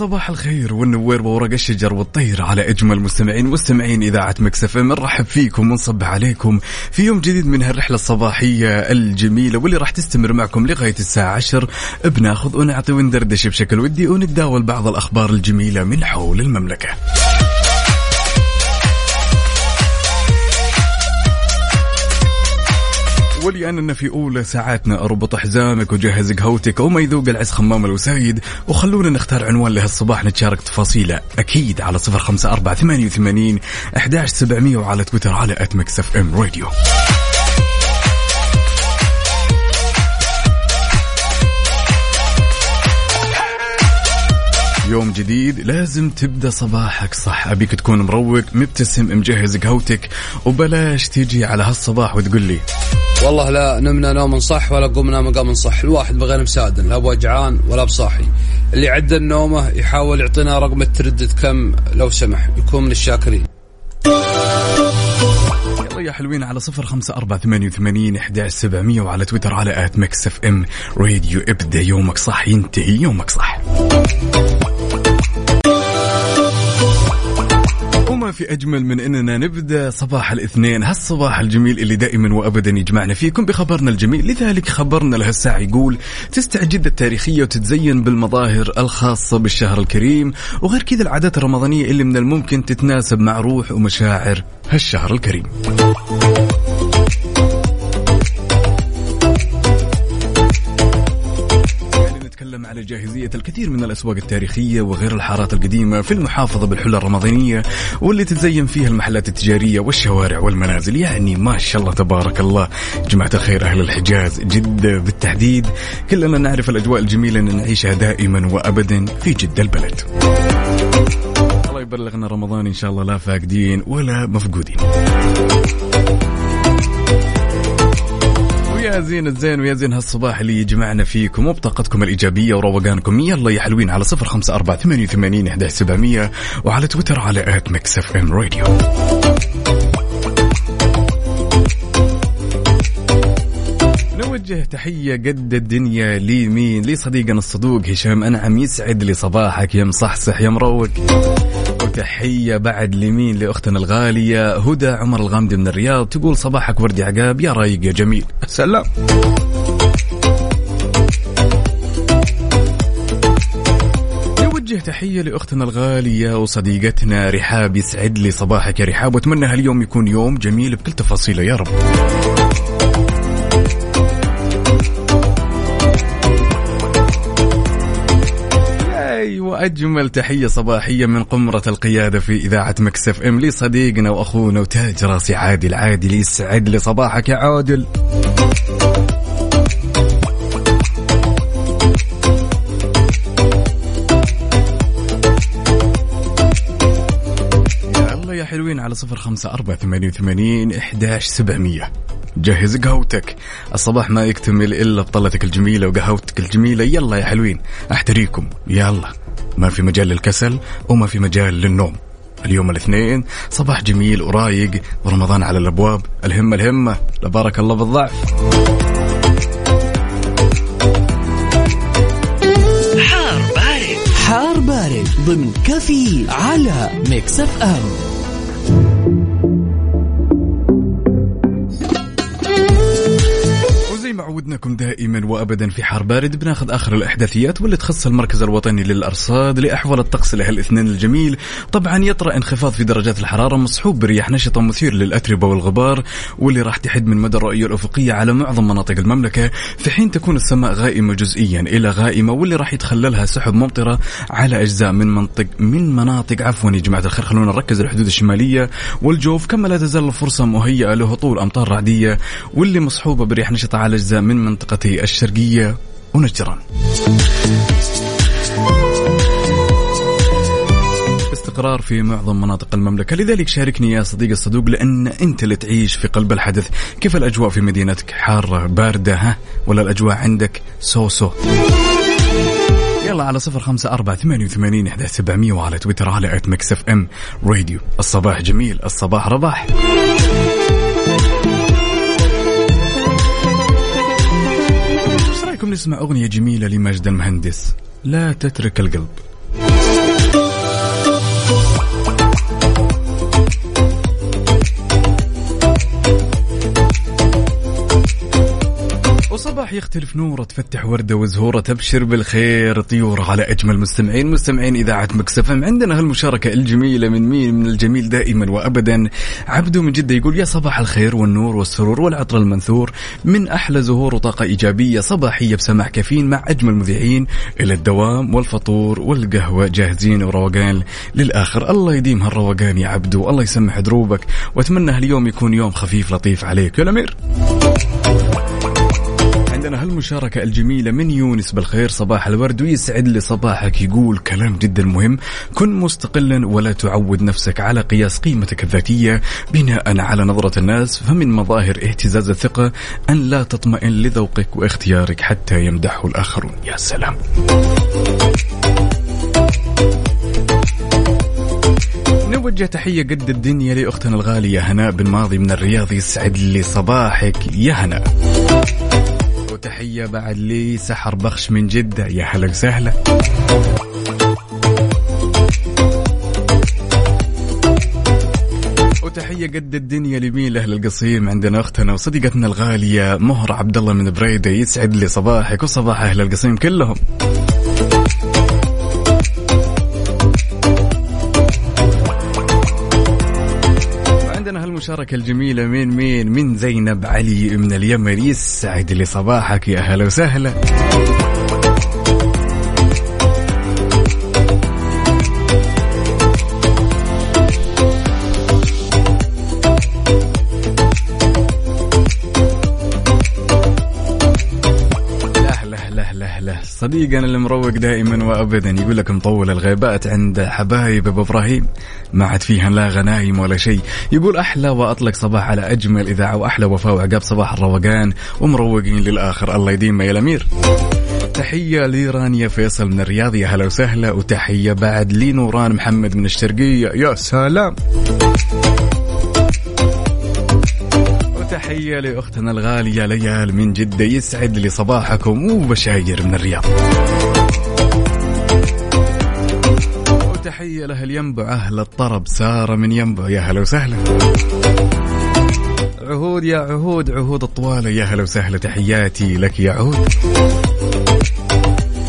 صباح الخير والنوير وورق الشجر والطير على إجمل مستمعين مستمعين إذاعة مكسف نرحب فيكم ونصبح عليكم في يوم جديد من هالرحلة الصباحية الجميلة واللي راح تستمر معكم لغاية الساعة 10 بناخذ ونعطي وندردش بشكل ودي ونتداول بعض الأخبار الجميلة من حول المملكة. ولأننا في أولى ساعاتنا أربط حزامك وجهز قهوتك وما يذوق العز خمام الوسايد. وخلونا نختار عنوان لهالصباح نتشارك تفاصيله. أكيد على صفر خمسة أربعة ثمانية وثمانين أحداش سبعمية وعلى تويتر على at Mix FM Radio يوم جديد لازم تبدأ صباحك صح. أبيك تكون مروق مبتسم مجهز قهوتك وبلاش تيجي على هالصباح وتقول لي. والله لا نمنا نوم صح ولا قمنا مقام صح. الواحد بغير مساعد لا بوجعان ولا بصاحي. اللي عدل نومه يحاول يعطينا رقم التردد كم لو سمح. يكون من الشاكرين. يا حلوين على صفر خمسة أربعة ثمانية وثمانين إحداش سبعمية وعلى تويتر على at Mix FM. Radio ابدأ يومك صح ينتهي يومك صح. في أجمل من أننا نبدأ صباح الاثنين هالصباح الجميل اللي دائما وأبدا يجمعنا فيكم بخبرنا الجميل لذلك خبرنا لهالساعة يقول تستعد جدة التاريخية وتتزين بالمظاهر الخاصة بالشهر الكريم وغير كذا العادات الرمضانية اللي من الممكن تتناسب مع روح ومشاعر هالشهر الكريم. نتكلم على جاهزية الكثير من الأسواق التاريخية وغير الحارات القديمة في المحافظة بالحلة الرمضانية واللي تتزين فيها المحلات التجارية والشوارع والمنازل. يعني ما شاء الله تبارك الله. جماعة الخير أهل الحجاز جدة بالتحديد. كلنا نعرف الأجواء الجميلة اللي نعيشها دائما وأبدا في جدة البلد. الله يبلغنا رمضان إن شاء الله لا فاقدين ولا مفقودين. ويا زين الزين ويا زين هالصباح اللي يجمعنا فيكم وبطاقتكم الإيجابية وروقانكم. يلا يا حلوين على صفر خمسة أربعة ثمانية وثمانين إحداش سبعمية وعلى تويتر على at Mix FM Radio نوجه تحية قد الدنيا لمين؟ لصديقنا الصدوق هشام أنعم يسعد لي صباحك يا مصحصح يا مروق. وتحية بعد لمين؟ لأختنا الغالية هدى عمر الغامدي من الرياض. تقول صباحك وردي عقاب يا رايق يا جميل. سلام. نوجه تحية لأختنا الغالية وصديقتنا رحاب يسعد لي صباحك يا رحاب وأتمنى هاليوم يكون يوم جميل بكل تفاصيله يا رب. واجمل تحية صباحية من قمرة القيادة في إذاعة مكسف إم لصديقنا وأخونا وتاج راسي عادل. عادل يسعد لي صباحك يا عادل. يلا يا حلوين على صفر خمسة أربعة ثمانية وثمانين إحداش سبعمية. جهز قهوتك. الصباح ما يكتمل إلا بطلتك الجميلة وقهوتك الجميلة. يلا يا حلوين أحتريكم. يلا. ما في مجال للكسل وما في مجال للنوم. اليوم الاثنين صباح جميل ورايق. ورمضان على الأبواب. الهمة الهمة. لا بارك الله بالضعف. حار بارد. حار بارد ضمن كفي على Mix FM. عودناكم دائما وابدا في حار بارد. بناخذ آخر الأحداثيات واللي تخص المركز الوطني للأرصاد لأحوال الطقس لهالاثنين الجميل. طبعا يطرأ انخفاض في درجات الحرارة مصحوب برياح نشطة مثير للأتربة والغبار واللي راح تحد من مدى الرؤية الأفقية على معظم مناطق المملكة. في حين تكون السماء غائمة جزئيا إلى غائمة واللي راح يتخللها سحب ممطرة على أجزاء من منطق من مناطق. عفوا يا جماعة الخير خلونا نركز الحدود الشمالية. والجوف كما لا تزال الفرصة مهيئة لهطول أمطار رعدية واللي مصحوبة برياح نشطة على أجزاء من منطقتي الشرقية ونجران استقرار في معظم مناطق المملكة. لذلك شاركني يا صديقي الصدوق لأن أنت اللي تعيش في قلب الحدث. كيف الأجواء في مدينتك؟ حارة باردة ها؟ ولا الأجواء عندك؟ سوسو يلا على صفر خمسة أربعة ثمانية وثمانين إحدى سبعمية وعلى تويتر على at Mix FM Radio. الصباح جميل الصباح رباح. رايكم نسمع أغنية جميلة لماجد المهندس. لا تترك القلب. وصباح يختلف نوره تفتح وردة وزهورة تبشر بالخير طيور على أجمل مستمعين. مستمعين إذاعة مكسفم عندنا هالمشاركة الجميلة من مين؟ من الجميل دائما وابدا. عبدو من جدة يقول يا صباح الخير والنور والسرور والعطر المنثور. من أحلى زهور وطاقة إيجابية صباحية بسماع كافيين مع أجمل مذيعين. إلى الدوام والفطور والقهوة جاهزين وروقان. للآخر الله يديم هالروقان يا عبدو الله يسمح دروبك. وأتمنى هاليوم يكون يوم خفيف لطيف عليك. يا الأمير. عندنا هالمشاركة الجميلة من يونس بالخير صباح الورد ويسعد لي صباحك يقول كلام جدا مهم. كن مستقلا ولا تعود نفسك على قياس قيمتك الذاتية. بناء على نظرة الناس فمن مظاهر اهتزاز الثقة أن لا تطمئن لذوقك واختيارك حتى يمدحه الآخرون. يا سلام. نوجه تحية قد الدنيا لأختنا الغالية هناء بن ماضي من الرياض يسعد لي صباحك يا هناء. وتحية بعد لي سحر بخش من جدة. يا هلا وسهلا. وتحية قد الدنيا لمين لأهل القصيم عندنا أختنا وصديقتنا الغالية مهر عبد الله من بريدة يسعد لي صباحك وصباح أهل القصيم كلهم. عندنا هالمشاركة الجميلة من مين؟ من زينب علي من اليمن يسعد لي صباحك يا أهلا وسهلا. صديقنا المروق دائما وابدا يقول لك مطول الغيبات عند حبايب أبو إبراهيم. ما عاد فيها لا غنايم ولا شيء. يقول أحلى وأطلق صباح على أجمل إذاعة وأحلى وفاء وعقاب صباح الروقان ومروقين للآخر. الله يديم يا الأمير. تحية لرانيا فيصل من الرياض. يا هلا وسهلا وتحية بعد لنوران محمد من الشرقية. يا سلام. تحية لأختنا الغالية ليال من جدة يسعد لي صباحكم وبشاير من الرياض. وتحية لأهل ينبع أهل الطرب سارة من ينبع يا هلا وسهلا. عهود يا عهود عهود الطوالة يا هلا وسهلا تحياتي لك يا عهود.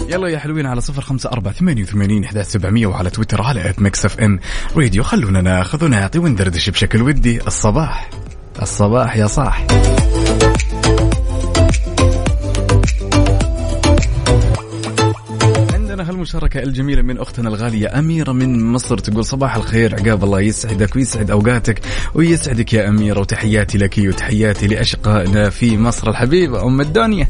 يلا يا حلوين على صفر خمسة أربعة ثمانية وثمانين إحدى سبعمية وعلى تويتر على at Mix FM Radio خلونا ناخذ ونعطي وندردش بشكل ودي الصباح. الصباح يا صاح. عندنا هالمشاركة الجميلة من أختنا الغالية أميرة من مصر تقول صباح الخير عقاب الله يسعدك ويسعد أوقاتك ويسعدك يا أميرة وتحياتي لك وتحياتي لأشقائنا في مصر الحبيبة أم الدنيا.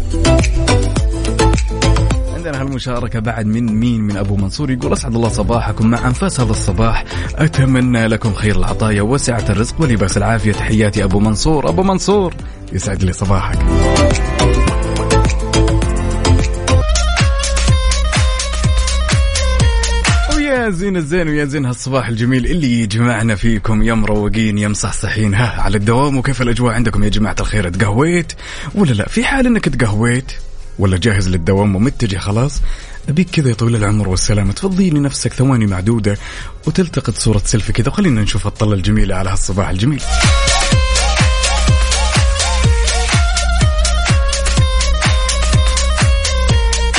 عندنا هالمشاركة بعد من مين؟ من أبو منصور يقول أسعد الله صباحكم. مع أنفاس هذا الصباح أتمنى لكم خير العطايا وسعة الرزق ولباس العافية. تحياتي أبو منصور. أبو منصور يسعد لي صباحك. ويا زين الزين ويا زين هالصباح الجميل اللي يجمعنا فيكم يا مروقين يا مصحصحين ها على الدوام وكيف الأجواء عندكم يا جماعة الخير؟ تقهويت ولا لا؟ في حال إنك تقهويت ولا جاهز للدوام ومتجه خلاص؟ أبيك كذا يا طويل العمر والسلامة تفضي لنفسك ثواني معدودة وتلتقط صورة سيلفي كذا. وخلينا نشوف الطلة الجميلة على هالصباح الجميل.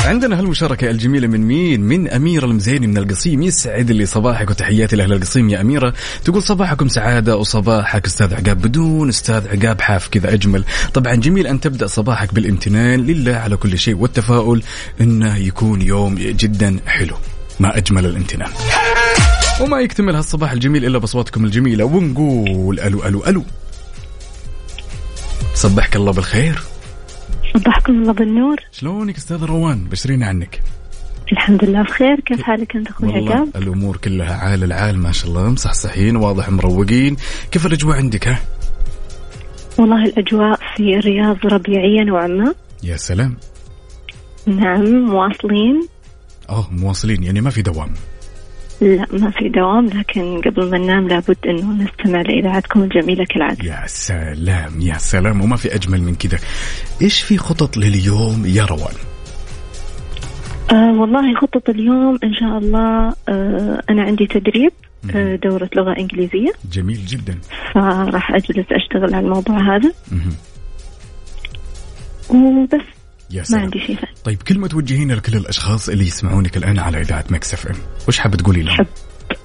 عندنا هالمشاركة الجميلة من مين؟ من أميرة المزيني من القصيم. يسعد لي صباحك وتحياتي لأهل القصيم يا أميرة. تقول صباحكم سعادة وصباحك أستاذ عقاب بدون أستاذ عقاب حاف كذا أجمل. طبعا جميل أن تبدأ صباحك بالامتنان. لله على كل شيء والتفاؤل. أنه يكون يوم جدا حلو. ما أجمل الامتنان. وما يكتمل هالصباح الجميل إلا بأصواتكم الجميلة. ونقول ألو ألو ألو. صبحك الله بالخير. صبحكم الله بالنور. شلونك أستاذ روان؟ بشرينا عنك. الحمد لله بخير. كيف حالك أنت أخوي عقاب؟ الأمور كلها عال العال ما شاء الله مصحصحين واضح مروقين. كيف الأجواء عندك ها؟ والله الأجواء في الرياض ربيعيه نوعا ما يا سلام. نعم مواصلين. آه مواصلين يعني ما في دوام. لا ما في دوام لكن قبل ما ننام لابد أنه نستمع لإذاعتكم الجميلة كالعادة. يا سلام يا سلام وما في أجمل من كذا. إيش في خطط لليوم يا روان؟ آه والله خطط اليوم إن شاء الله آه أنا عندي تدريب آه دورة لغة إنجليزية. جميل جدا. فراح أجلس أشتغل على الموضوع هذا. وبس يا ما سلام. عندي شيء ثاني. طيب كلمة توجهينها لكل الأشخاص اللي يسمعونك الآن على إذاعة Mix FM وش حاب تقولي لهم؟ حب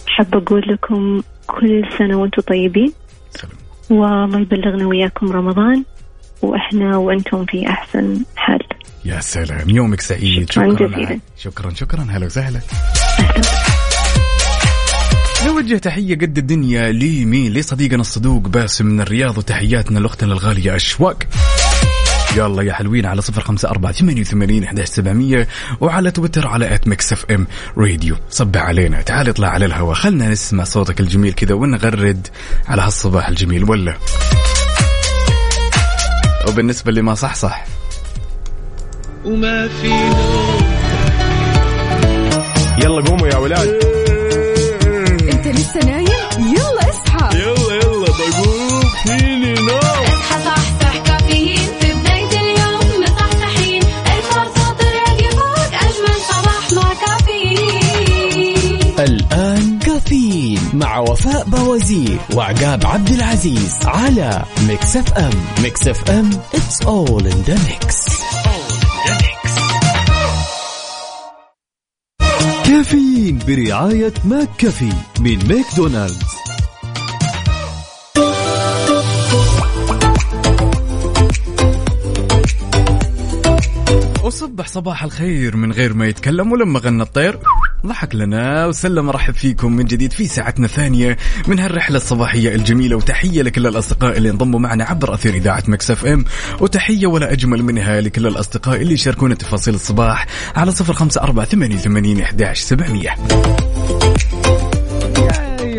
حب أقول لكم كل سنة وأنتم طيبين. سلام. والله يبلغنا وياكم رمضان وإحنا وأنتم في أحسن حال. يا سلام. يومك سعيد. شكراً. شكرا. شكرا شكرا هلا وسهلا. نوجه تحية قد الدنيا لمين لصديقنا الصدوق باسم من الرياض وتحياتنا لأختنا الغالية أشواق. يلا يا حلوين على صفر خمسة أربعة ثمانية وثمانين أحداش سبعمية وعلى تويتر على at Mix FM Radio صب علينا. تعال اطلع على الهواء خلنا نسمع صوتك الجميل كذا ونغرد على هالصباح الجميل. ولا. وبالنسبة اللي ما صح صح. وما في نوم يلا قوموا يا ولاد. وعقاب عبد العزيز على Mix FM Mix FM it's all in the mix. Caffeine برعاية McCafé من ماكدونالدز. وصبح صباح الخير من غير ما يتكلم ولما غنى الطير. ضحك لنا وسلم رحب فيكم من جديد في ساعتنا الثانية من هالرحلة الصباحية الجميلة. وتحية لكل الأصدقاء اللي انضموا معنا عبر أثير إذاعة مكسف إم. وتحية ولا أجمل منها لكل الأصدقاء اللي يشاركونا تفاصيل الصباح على صفر خمسة أربعة ثمانية ياي،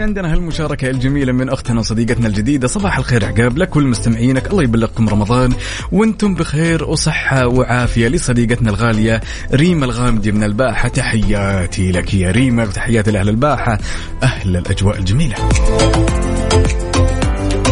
عندنا هالمشاركة الجميلة من أختنا وصديقتنا الجديدة. صباح الخير عقاب لكل مستمعينك. الله يبلغكم رمضان وأنتم بخير وصحة وعافية لصديقتنا الغالية ريما الغامدي من الباحة. تحياتي لك يا ريما وتحياتي لأهل الباحة. أهل الأجواء الجميلة.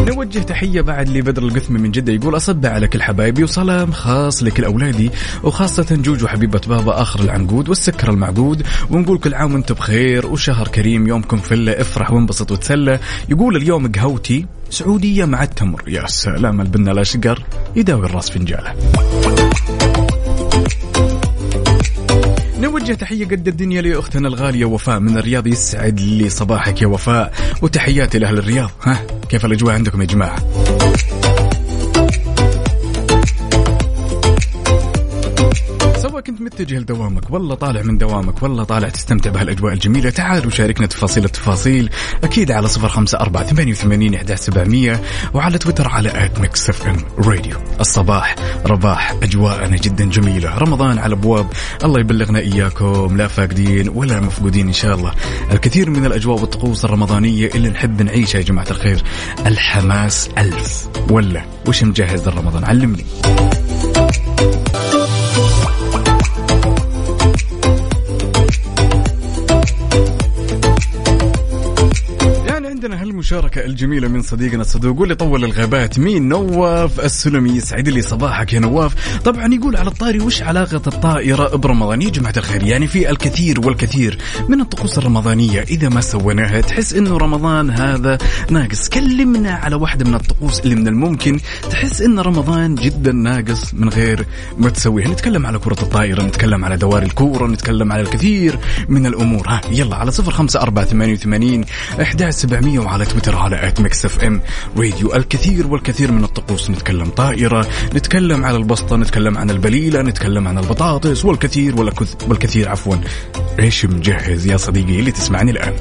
نوجه تحية بعد لبدر القثمي من جدة يقول أصب على كل حبايبي وسلام خاص لكل أولادي وخاصة جوجو حبيبة بابا آخر العنقود والسكر المعقود ونقول كل عام وأنتم بخير وشهر كريم يومكم فلة افرح وانبسط وتسلى. يقول اليوم قهوتي سعودية مع التمر يا سلام البنا الأشقر يداوي الراس فنجالة. نوجه تحية قد الدنيا لأختنا الغالية وفاء من الرياض يسعد لي صباحك يا وفاء وتحياتي لأهل الرياض. ها كيف الأجواء عندكم يا جماعة؟ سواء كنت متجه لدوامك. والله طالع من دوامك. والله طالع تستمتع بهالأجواء الجميلة. تعال وشاركنا تفاصيل التفاصيل. أكيد على صفر خمسة أربعة ثمانية وثمانين إحدى سبعمية وعلى تويتر على at Mix FM Radio الصباح رباح أجواءنا جدا جميلة. رمضان على أبواب. الله يبلغنا إياكم. لا فاقدين ولا مفقودين إن شاء الله. الكثير من الأجواء والطقوس الرمضانية اللي نحب نعيشها يا جماعة الخير. الحماس ألف. ولا وش مجهز لرمضان علمني. عندنا هالمشاركة الجميلة من صديقنا الصدوق واللي طول الغابات مين؟ نواف السلمي يسعد لي صباحك يا نواف. طبعا يقول على الطاري وش علاقة الطائرة برمضان؟ يا جماعة الخير يعني في الكثير والكثير من الطقوس الرمضانية إذا ما سويناها تحس إنه رمضان هذا ناقص. كلمنا على واحدة من الطقوس اللي من الممكن تحس إن رمضان جدا ناقص من غير ما تسويها نتكلم على كرة الطائرة نتكلم على دواري الكورة نتكلم على الكثير من الأمور. ها يلا على صفر خمسة أربعة ثمانية وثمانين سبعمية وعلى تويتر على at Mix FM Radio الكثير والكثير من الطقوس. نتكلم طائرة نتكلم على البسطة نتكلم عن البليلة نتكلم عن البطاطس والكثير والكث- والكثير عفوا. إيش مجهز يا صديقي اللي تسمعني الآن.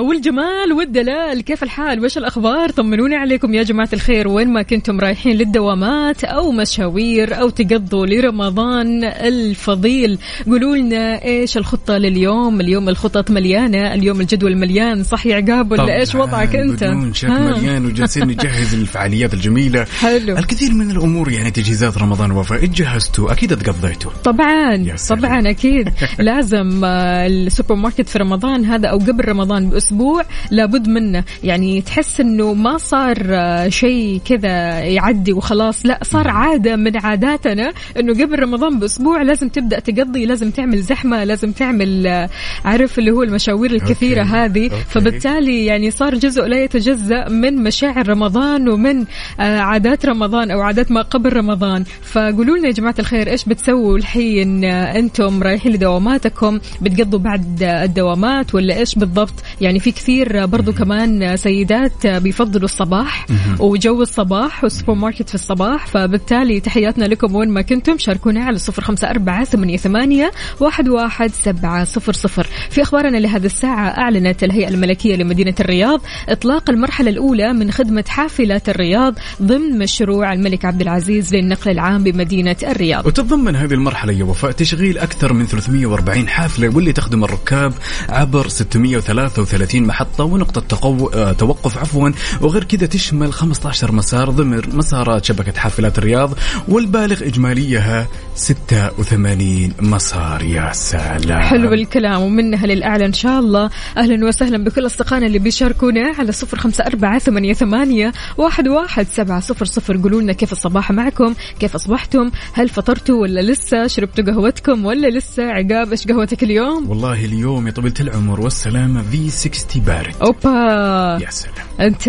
والجمال والدلال. كيف الحال؟ وش الأخبار؟ طمنوني عليكم يا جماعة الخير. وين ما كنتم رايحين للدوامات أو مشاوير أو تقضوا لرمضان الفضيل قولوا لنا إيش الخطة لليوم؟ اليوم الخطط مليانة اليوم الجدول مليان. صح يا عقاب ولا إيش وضعك أنت؟ بدون شك. مليان وجالسين نجهز الفعاليات الجميلة. حلو. الكثير من الأمور يعني تجهيزات رمضان وفاء. جهزتوا أكيد تقضيتوا طبعا. طبعا أكيد. لازم آه، السوبر ماركت في رمضان هذا أو قبل رمضان باسبوع لابد منه. يعني تحس إنه ما صار آه، شيء كذا يعدي وخلاص. لا صار عادة من عاداتنا إنه قبل رمضان بأسبوع لازم تبدأ تقضي لازم تعمل زحمة لازم تعمل آه، عارف اللي هو المشاوير الكثيرة okay. هذه. okay. فبالتالي يعني صار جزء لا يتجزأ من مشاعر رمضان ومن آه، عادات رمضان أو عادات ما قبل رمضان. فقولوا لنا يا جماعة الخير إيش بتسووا الحين أنتم رايحين لدواماتكم؟ بتقضوا بعد الدوامات ولا إيش بالضبط؟ يعني في كثير برضو كمان سيدات بيفضلوا الصباح وجو الصباح والسوبر ماركت في الصباح فبالتالي تحياتنا لكم وين ما كنتم. شاركونا على صفر خمسة أربعة ثمانية, ثمانية واحد, واحد سبعة صفر صفر. في أخبارنا لهذه الساعة أعلنت الهيئة الملكية لمدينة الرياض إطلاق المرحلة الأولى من خدمة حافلات الرياض ضمن مشروع الملك عبد العزيز للنقل العام بمدينة الرياض. وتتضمن هذه المرحلة يا وفاء تشغيل أكثر من 340 حافلة واللي تخدم الركاب عبر 633 محطة ونقطة تقو... آه، توقف عفوا. وغير كذا تشمل 15 مسار ضمن مسارات شبكة حافلات الرياض والبالغ إجماليها 86 مسار يا سلام. حلو الكلام ومنها للأعلى إن شاء الله. أهلا وسهلا بكل أصدقائنا اللي بيشاركونا على صفر خمسة أربعة ثمانية, ثمانية واحد, واحد سبعة صفر صفر. قولوا لنا كيف الصباح معكم كيف أصبحتم؟ هل فطرتوا ولا لسه؟ شربتوا قهوتكم ولا لسه؟ عقاب إيش قهوتك اليوم؟ والله اليوم يا طويلة العمر والسلامة في 60 بارد. أوبا. يا سلام. أنت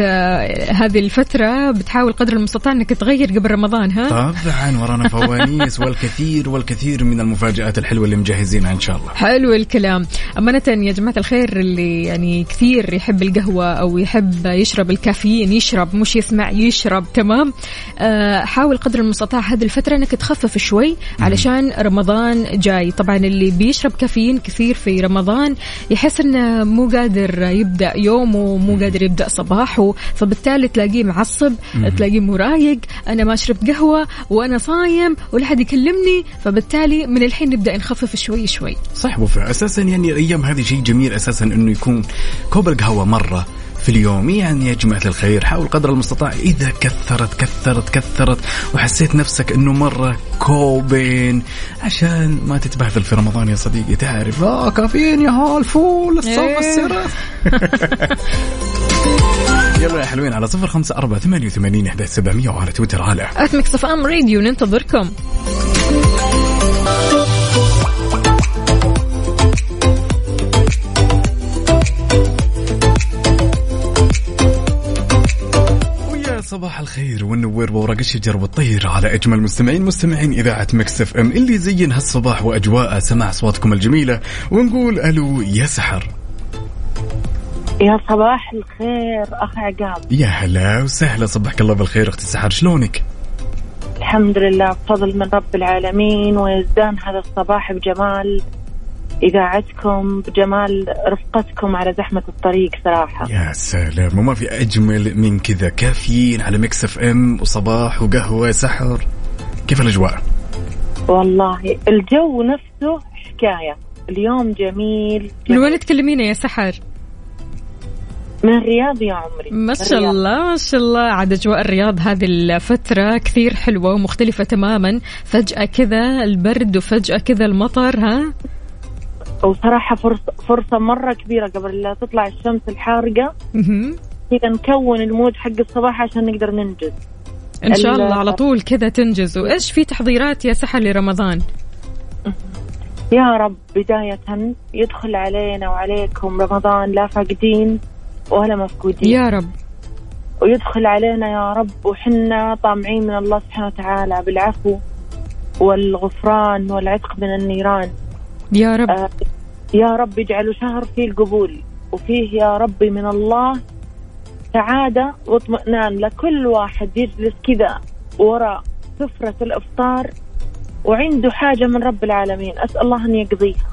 هذه الفترة بتحاول قدر المستطاع أنك تغير قبل رمضان ها؟ طبعا ورانا فوانيس والكثير والكثير من المفاجآت الحلوة اللي مجهزينها إن شاء الله. حلو الكلام. أمانة يا جماعة الخير اللي يعني كثير يحب القهوة أو يحب يشرب الكافيين يشرب مش يسمع يشرب تمام؟ آه حاول قدر المستطاع هذه الفترة أنك تخفف شوي علشان رمضان جاي. طبعا اللي بيشرب كافيين كثير في رمضان يحس أنه مو قادر يبدأ يومه مو قادر يبدأ صباحه. فبالتالي تلاقيه معصب تلاقيه مرايق أنا ما شربت قهوة وأنا صايم ولا حد يكلمني. فبالتالي من الحين نبدأ نخفف شوي شوي. صح وفاء أساسا يعني الأيام هذه شيء جميل أساسا أنه يكون كوب القهوة مرة في اليوم. يعني يا جماعة الخير حاول قدر المستطاع. إذا كثرت كثرت كثرت وحسيت نفسك أنه مرة كوبين عشان ما تتبهدل في رمضان يا صديقي. تعرف آه كافيين يا هال فول الصوم إيه. يلا يا حلوين على صفر خمسة أربعة ثمانية وثمانين أحداش سبعمية وعلى تويتر. على at Mix FM Radio ننتظركم. صباح الخير والنوير وورق الشجر والطير على أجمل مستمعين مستمعين إذاعة Mix FM اللي زين هالصباح وأجواء سمع اصواتكم الجميلة ونقول ألو يا سحر. يا صباح الخير أخ عقاب. يا هلا وسهلا صبحك الله بالخير أختي سحر شلونك؟ الحمد لله بفضل من رب العالمين ويزدان هذا الصباح بجمال. إذاعتكم بجمال رفقتكم على زحمة الطريق صراحة. يا سلام. وما في أجمل من كذا. كافيين على Mix FM وصباح وقهوة سحر. كيف الأجواء؟ والله الجو نفسه حكاية. اليوم جميل, من وين جميل. تكلمينا يا سحر؟ من الرياض يا عمري. ما شاء. الله ما شاء الله. عاد أجواء الرياض هذه الفترة كثير حلوة ومختلفة تماما. فجأة كذا البرد وفجأة كذا المطر ها؟ وصراحة فرصه فرصة مرة كبيرة قبل لا تطلع الشمس الحارقة. كذا نكون المود حق الصباح عشان نقدر ننجز. إن شاء ال- الله على طول كذا تنجز. وإيش في تحضيرات يا سحر لرمضان؟ يا رب بداية يدخل علينا وعليكم رمضان لا فاقدين ولا مفقودين. يا رب. ويدخل علينا يا رب وحنا طامعين من الله سبحانه وتعالى بالعفو والغفران والعتق من النيران. يا رب. آه يا رب اجعله شهر فيه القبول وفيه يا ربي من الله سعادة واطمئنان لكل واحد يجلس كذا وراء سفرة الإفطار وعنده حاجة من رب العالمين. أسأل الله أن يقضيها.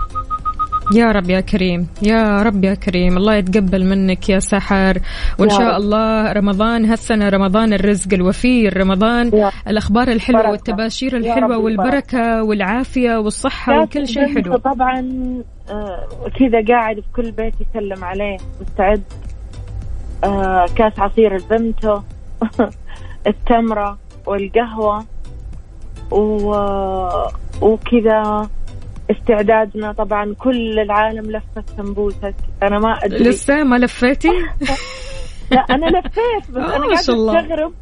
يا رب يا كريم يا رب يا كريم الله يتقبل منك يا سحر. وإن يا شاء رب. الله رمضان هالسنة رمضان الرزق الوفير رمضان يا الأخبار الحلوة بركة. والتباشير الحلوة والبركة والعافية والصحة وكل شيء حلو. طبعا آه، كذا قاعد في كل بيت يسلم عليه مستعد. آه، كاس عصير الفمتو التمرة والقهوة و... وكذا. استعدادنا طبعا كل العالم لفت سمبوسك أنا ما أدري. لسه ما لفيتي؟ لا أنا لفيت بس آه، أنا. قاعدة أستغرب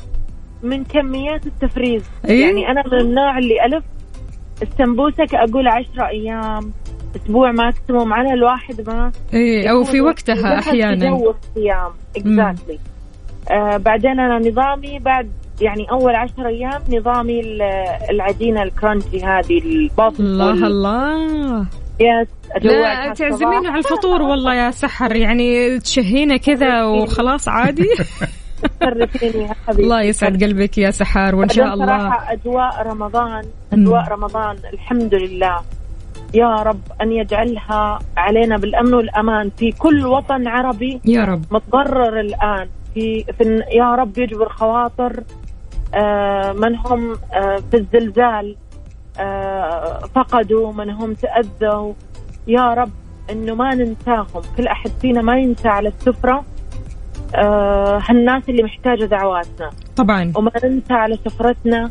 من كميات التفريز. إيه؟ يعني أنا من النوع اللي ألف السمبوسك أقول عشرة أيام أسبوع ماكسيموم على الواحد ما اي أو في وقتها في أحيانا. جو الصيام اكزاكتلي آه بعدين أنا نظامي بعد يعني أول عشر أيام نظامي ال- العجينة الكرانشي هذه الباص الله الله. يس لا تعزمينا على الفطور والله يا سحر يعني تشهينا كذا وخلاص عادي. يا حبيبي. الله يسعد قلبك يا سحر وإن شاء الله. صراحة أجواء رمضان مم. أجواء رمضان الحمد لله. يا رب أن يجعلها علينا بالأمن والأمان في كل وطن عربي. يا رب. متضرر الآن. في, في يا رب يجبر خواطر من هم آه، في الزلزال آه، فقدوا من هم تأذوا. يا رب إنه ما ننساهم. كل أحد فينا ما ينسى على السفرة. آه، هالناس اللي محتاجة دعواتنا. طبعا. وما ننسى على سفرتنا.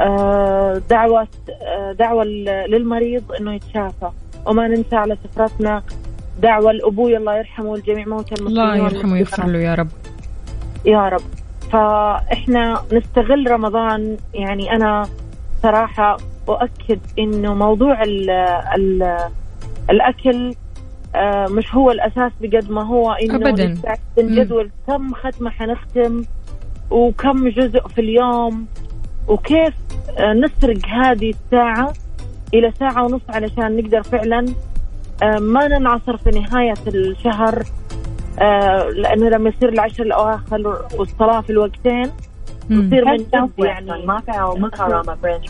آه، دعوة آه، دعوة ل- للمريض إنه يتشافى. وما ننسى على سفرتنا دعوة لأبوي الله يرحمه والجميع موتى المسلمين الله يرحمه. ويغفر له يا رب. يا رب. فإحنا نستغل رمضان. يعني أنا صراحة أؤكد إنه موضوع ال ال الأكل آه، مش هو الأساس بقد ما هو. نستعد مم. نجدول كم ختمة حنختم؟ وكم جزء في اليوم؟ وكيف آه، نسرق هذه الساعة إلى ساعة ونص علشان نقدر فعلا آه، ما ننعصر في نهاية الشهر. آه، لأنه لما يصير العشر الأواخر والصلاة في الوقتين. يصير من يعني.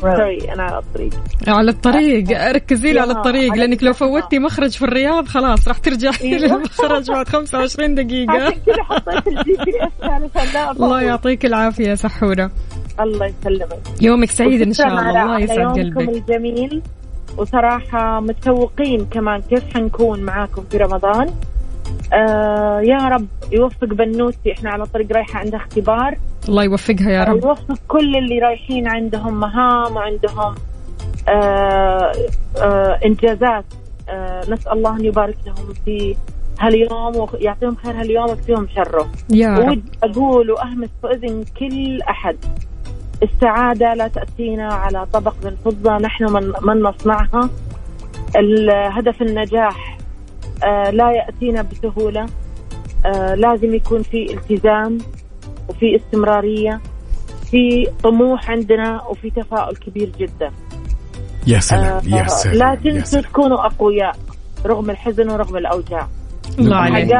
sorry أنا على الطريق. على الطريق. ركزي لي على الطريق لأنك لو. فوتي مخرج في الرياض خلاص راح ترجعي. للمخرج بعد 25 دقيقة. عشان كذا حطيت ال GPS علشان لا أفوت. الله يعطيك العافية يا سحورة. الله يسلمك. يومك سعيد إن شاء الله. الله يسعد يومكم قلبك. الجميل. وصراحة متشوقين كمان كيف حنكون معاكم في رمضان. آه يا رب يوفق بنوتي إحنا على طريق رايحة عندها اختبار. الله يوفقها يا رب. يوفق كل اللي رايحين عندهم مهام وعندهم آه آه إنجازات. آه نسأل الله أن يبارك لهم في هاليوم ويعطيهم خير هاليوم ويكفيهم شره. يا رب. أقول وأهمس في اذن كل أحد السعادة لا تأتينا على طبق من فضة نحن من من نصنعها. ال- هدف النجاح آه لا يأتينا بسهولة. آه لازم يكون في التزام وفي استمرارية في طموح عندنا وفي تفاؤل كبير جدا. يا سلام يا آه، سلام لا يا تنسوا. تكونوا أقوياء رغم الحزن ورغم الأوجاع. الله عليك.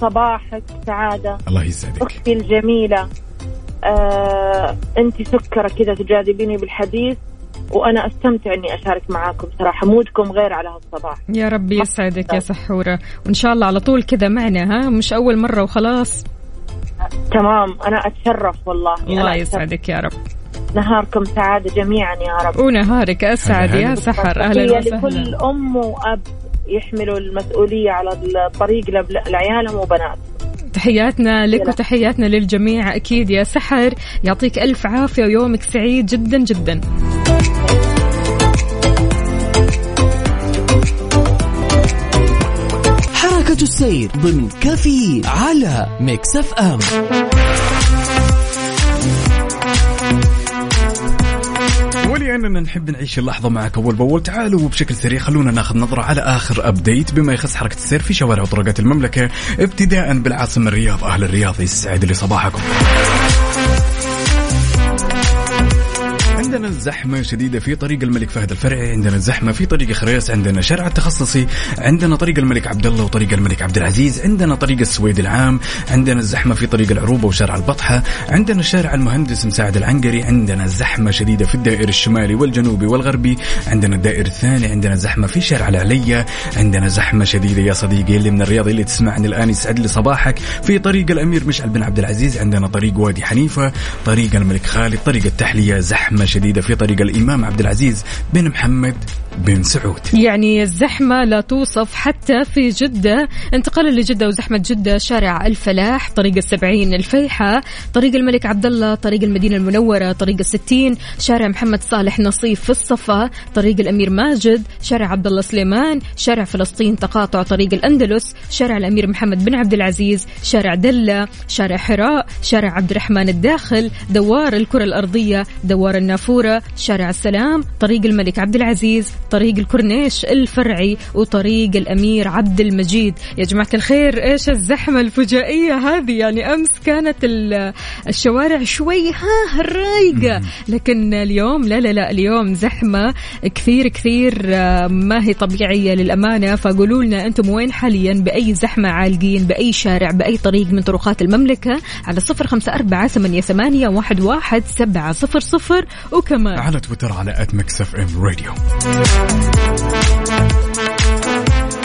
صباحك سعادة الله يسعدك. أختي الجميله آه، انت سكرة كذا تجاذبيني بالحديث. وأنا أستمتع إني أشارك معاكم صراحة. مودكم غير على هالصباح. يا رب يسعدك يا سحورة. وإن شاء الله على طول كذا معنا ها؟ مش أول مرة وخلاص. تمام. أنا أتشرف والله. الله. يسعدك يا رب. نهاركم سعادة جميعا يا رب. ونهارك أسعد يا. سحر. هي أهلا لكل وسهلا. أم وأب يحملوا المسؤولية على الطريق لعيالهم وبناتهم تحياتنا لك يلا. وتحياتنا للجميع. أكيد يا سحر يعطيك ألف عافية ويومك سعيد جدا جدا. حركة السير ضمن كافيين على Mix FM. ولأننا نحب نعيش اللحظة معك أول بأول. تعالوا وبشكل سريع خلونا ناخذ نظرة على آخر update بما يخص حركة السير في شوارع وطرقات المملكة ابتداء بالعاصمة الرياض أهل الرياض يسعد لي صباحكم. عندنا زحمة شديدة في طريق الملك فهد الفرعي، عندنا زحمة في طريق خريص، عندنا شارع التخصصي، عندنا طريق الملك عبد الله وطريق الملك عبد العزيز، عندنا طريق السويد العام، عندنا الزحمة في طريق العروبة وشارع البطحة، عندنا شارع المهندس مساعد العنقري، عندنا زحمة شديدة في الدائر الشمالي والجنوبي والغربي، عندنا الدائر الثاني، عندنا زحمة في شارع العلية، عندنا زحمة شديدة يا صديقي اللي من الرياض اللي تسمعني الآن يسعد لي صباحك، في طريق الأمير مشعل بن عبد العزيز، عندنا طريق وادي حنيفة، طريق الملك خالد، طريق التحلية، زحمة شديدة في طريق الإمام عبد العزيز بن محمد بن سعود. يعني الزحمة لا توصف حتى في جدة. انتقالا لجدة وزحمة جدة شارع الفلاح طريق السبعين الفيحة طريق الملك عبد الله طريق المدينة المنورة طريق الستين شارع محمد صالح نصيف في الصفا طريق الأمير ماجد شارع عبد الله سليمان شارع فلسطين تقاطع طريق الأندلس شارع الأمير محمد بن عبد العزيز شارع دلة شارع حراء شارع عبد الرحمن الداخل دوار الكرة الأرضية دوار النافورة شارع السلام طريق الملك عبد العزيز. طريق الكورنيش الفرعي وطريق الأمير عبد المجيد. يا جماعة الخير إيش الزحمة الفجائية هذه؟ يعني أمس كانت ال- الشوارع شوي ها رايقة لكن اليوم لا لا لا اليوم زحمة كثير كثير آه، ما هي طبيعية للأمانة. فقولوا لنا أنتم وين حاليا؟ بأي زحمة عالقين؟ بأي شارع؟ بأي طريق من طرقات المملكة؟ على صفر خمسة أربعة ثمانية, ثمانية واحد, واحد سبعة صفر صفر. وكمان على تويتر على at Mix FM Radio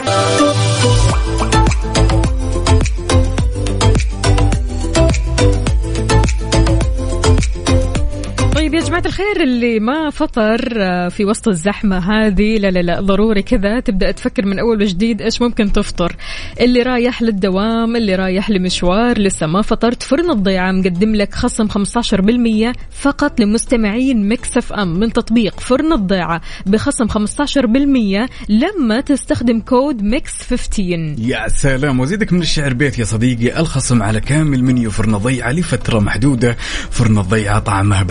Thank you. طيب يا جماعة الخير اللي ما فطر آه، في وسط الزحمة هذه لا لا لا ضروري كذا. تبدأ تفكر من أول وجديد إيش ممكن تفطر. اللي رايح للدوام اللي رايح لمشوار لسه ما فطرت فرن الضيعة مقدم لك خصم 15% فقط لمستمعين Mix FM. من تطبيق فرن الضيعة بخصم 15% لما تستخدم كود Mix 15 يا سلام. وزيدك من الشعر بيت يا صديقي. الخصم على كامل منيو فرن ضيعة لفترة محدودة. فرن الضيعة طعمها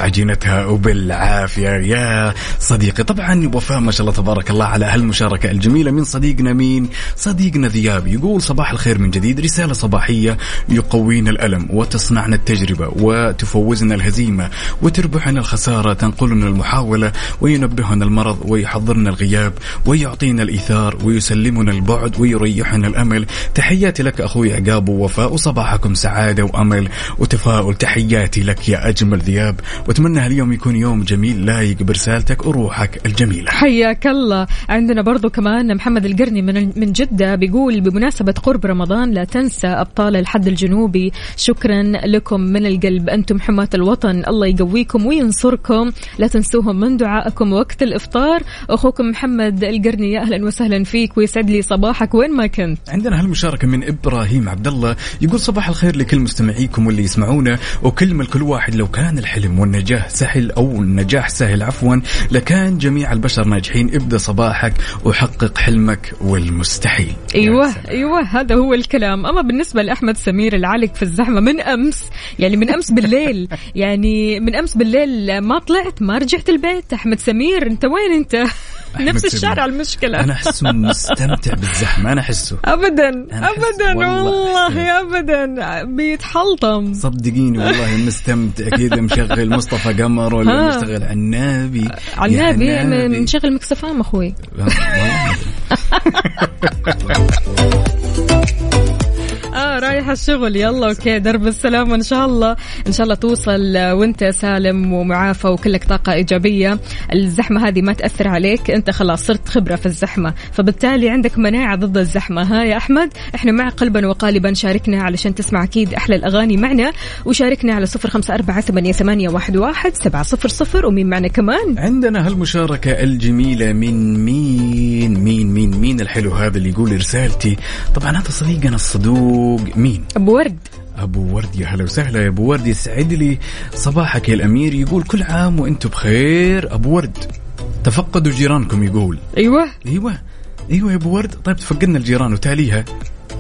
بعجينتها وبالعافية يا صديقي. طبعا وفاء ما شاء الله تبارك الله على هالمشاركة الجميلة من صديقنا مين؟ صديقنا ذياب يقول صباح الخير من جديد رسالة صباحية يقوينا الألم وتصنعنا التجربة وتفوزنا الهزيمة وتربحنا الخسارة تنقلنا المحاولة وينبهنا المرض ويحضرنا الغياب ويعطينا الإيثار ويسلمنا البعد ويريحنا الأمل. تحياتي لك أخوي عقاب ووفاء وصباحكم سعادة وأمل وتفاؤل. تحياتي لك يا أجمل ذياب. وأتمنى هاليوم يكون يوم جميل. لايق برسالتك وروحك الجميلة. حياك الله. عندنا برضو كمان محمد القرني من من جدة بيقول بمناسبة قرب رمضان لا تنسى أبطال الحد الجنوبي. شكرا لكم من القلب. أنتم حماة الوطن. الله يقويكم وينصركم. لا تنسوهم من دعائكم وقت الإفطار. أخوكم محمد القرني يا أهلا وسهلا فيك ويسعد لي صباحك. وين ما كنت. عندنا هالمشاركة من إبراهيم عبد الله يقول صباح الخير لكل مستمعيكم واللي يسمعونا. وكلمة لكل واحد لو كان الحلم والنجاح سهل أو النجاح سهل عفوا. لكان جميع البشر ناجحين. ابدأ صباحك وحقق حلمك والمستحيل. أيوه. أيوه هذا هو الكلام. أما بالنسبة لأحمد سمير العالق في الزحمة من أمس يعني من أمس بالليل يعني من أمس بالليل ما طلعت ما رجعت البيت. أحمد سمير أنت وين أنت؟ نفس. الشارع المشكلة. أنا أحسه مستمتع بالزحمة أنا أحسه. ابدا أنا أحس ابدا والله والله ابدا. بيتحلطم. صدقيني والله مستمتع كذا مشغل مصطفى قمر ولا ها. مشتغل عنابي. عنابي يا. مشغل Mix FM آه رايح الشغل. يلا okay درب السلام وإن شاء الله. إن شاء الله توصل وأنت سالم ومعافى وكلك طاقة إيجابية. الزحمة هذه ما تأثر عليك أنت خلاص صرت خبرة في الزحمة. فبالتالي عندك مناعة ضد الزحمة. ها يا أحمد إحنا معك قلبا وقالبا. شاركنا علشان تسمع أكيد أحلى الأغاني معنا. وشاركنا على صفر خمسة أربعة ثمانية, ثمانية واحد, واحد سبعة صفر صفر. ومين معنا كمان؟ عندنا هالمشاركة الجميلة من مين مين مين مين الحلو هذا اللي يقول رسالتي. طبعا هذا صديقنا الصدوق مين؟ أبو ورد. أبو ورد يا هلا وسهلا يا أبو ورد. يسعد لي صباحك يا الأمير. يقول كل عام وأنتم بخير. أبو ورد تفقدوا جيرانكم يقول. أيوه. أيوه. أيوه يا أبو ورد. طيب تفقدنا الجيران وتاليها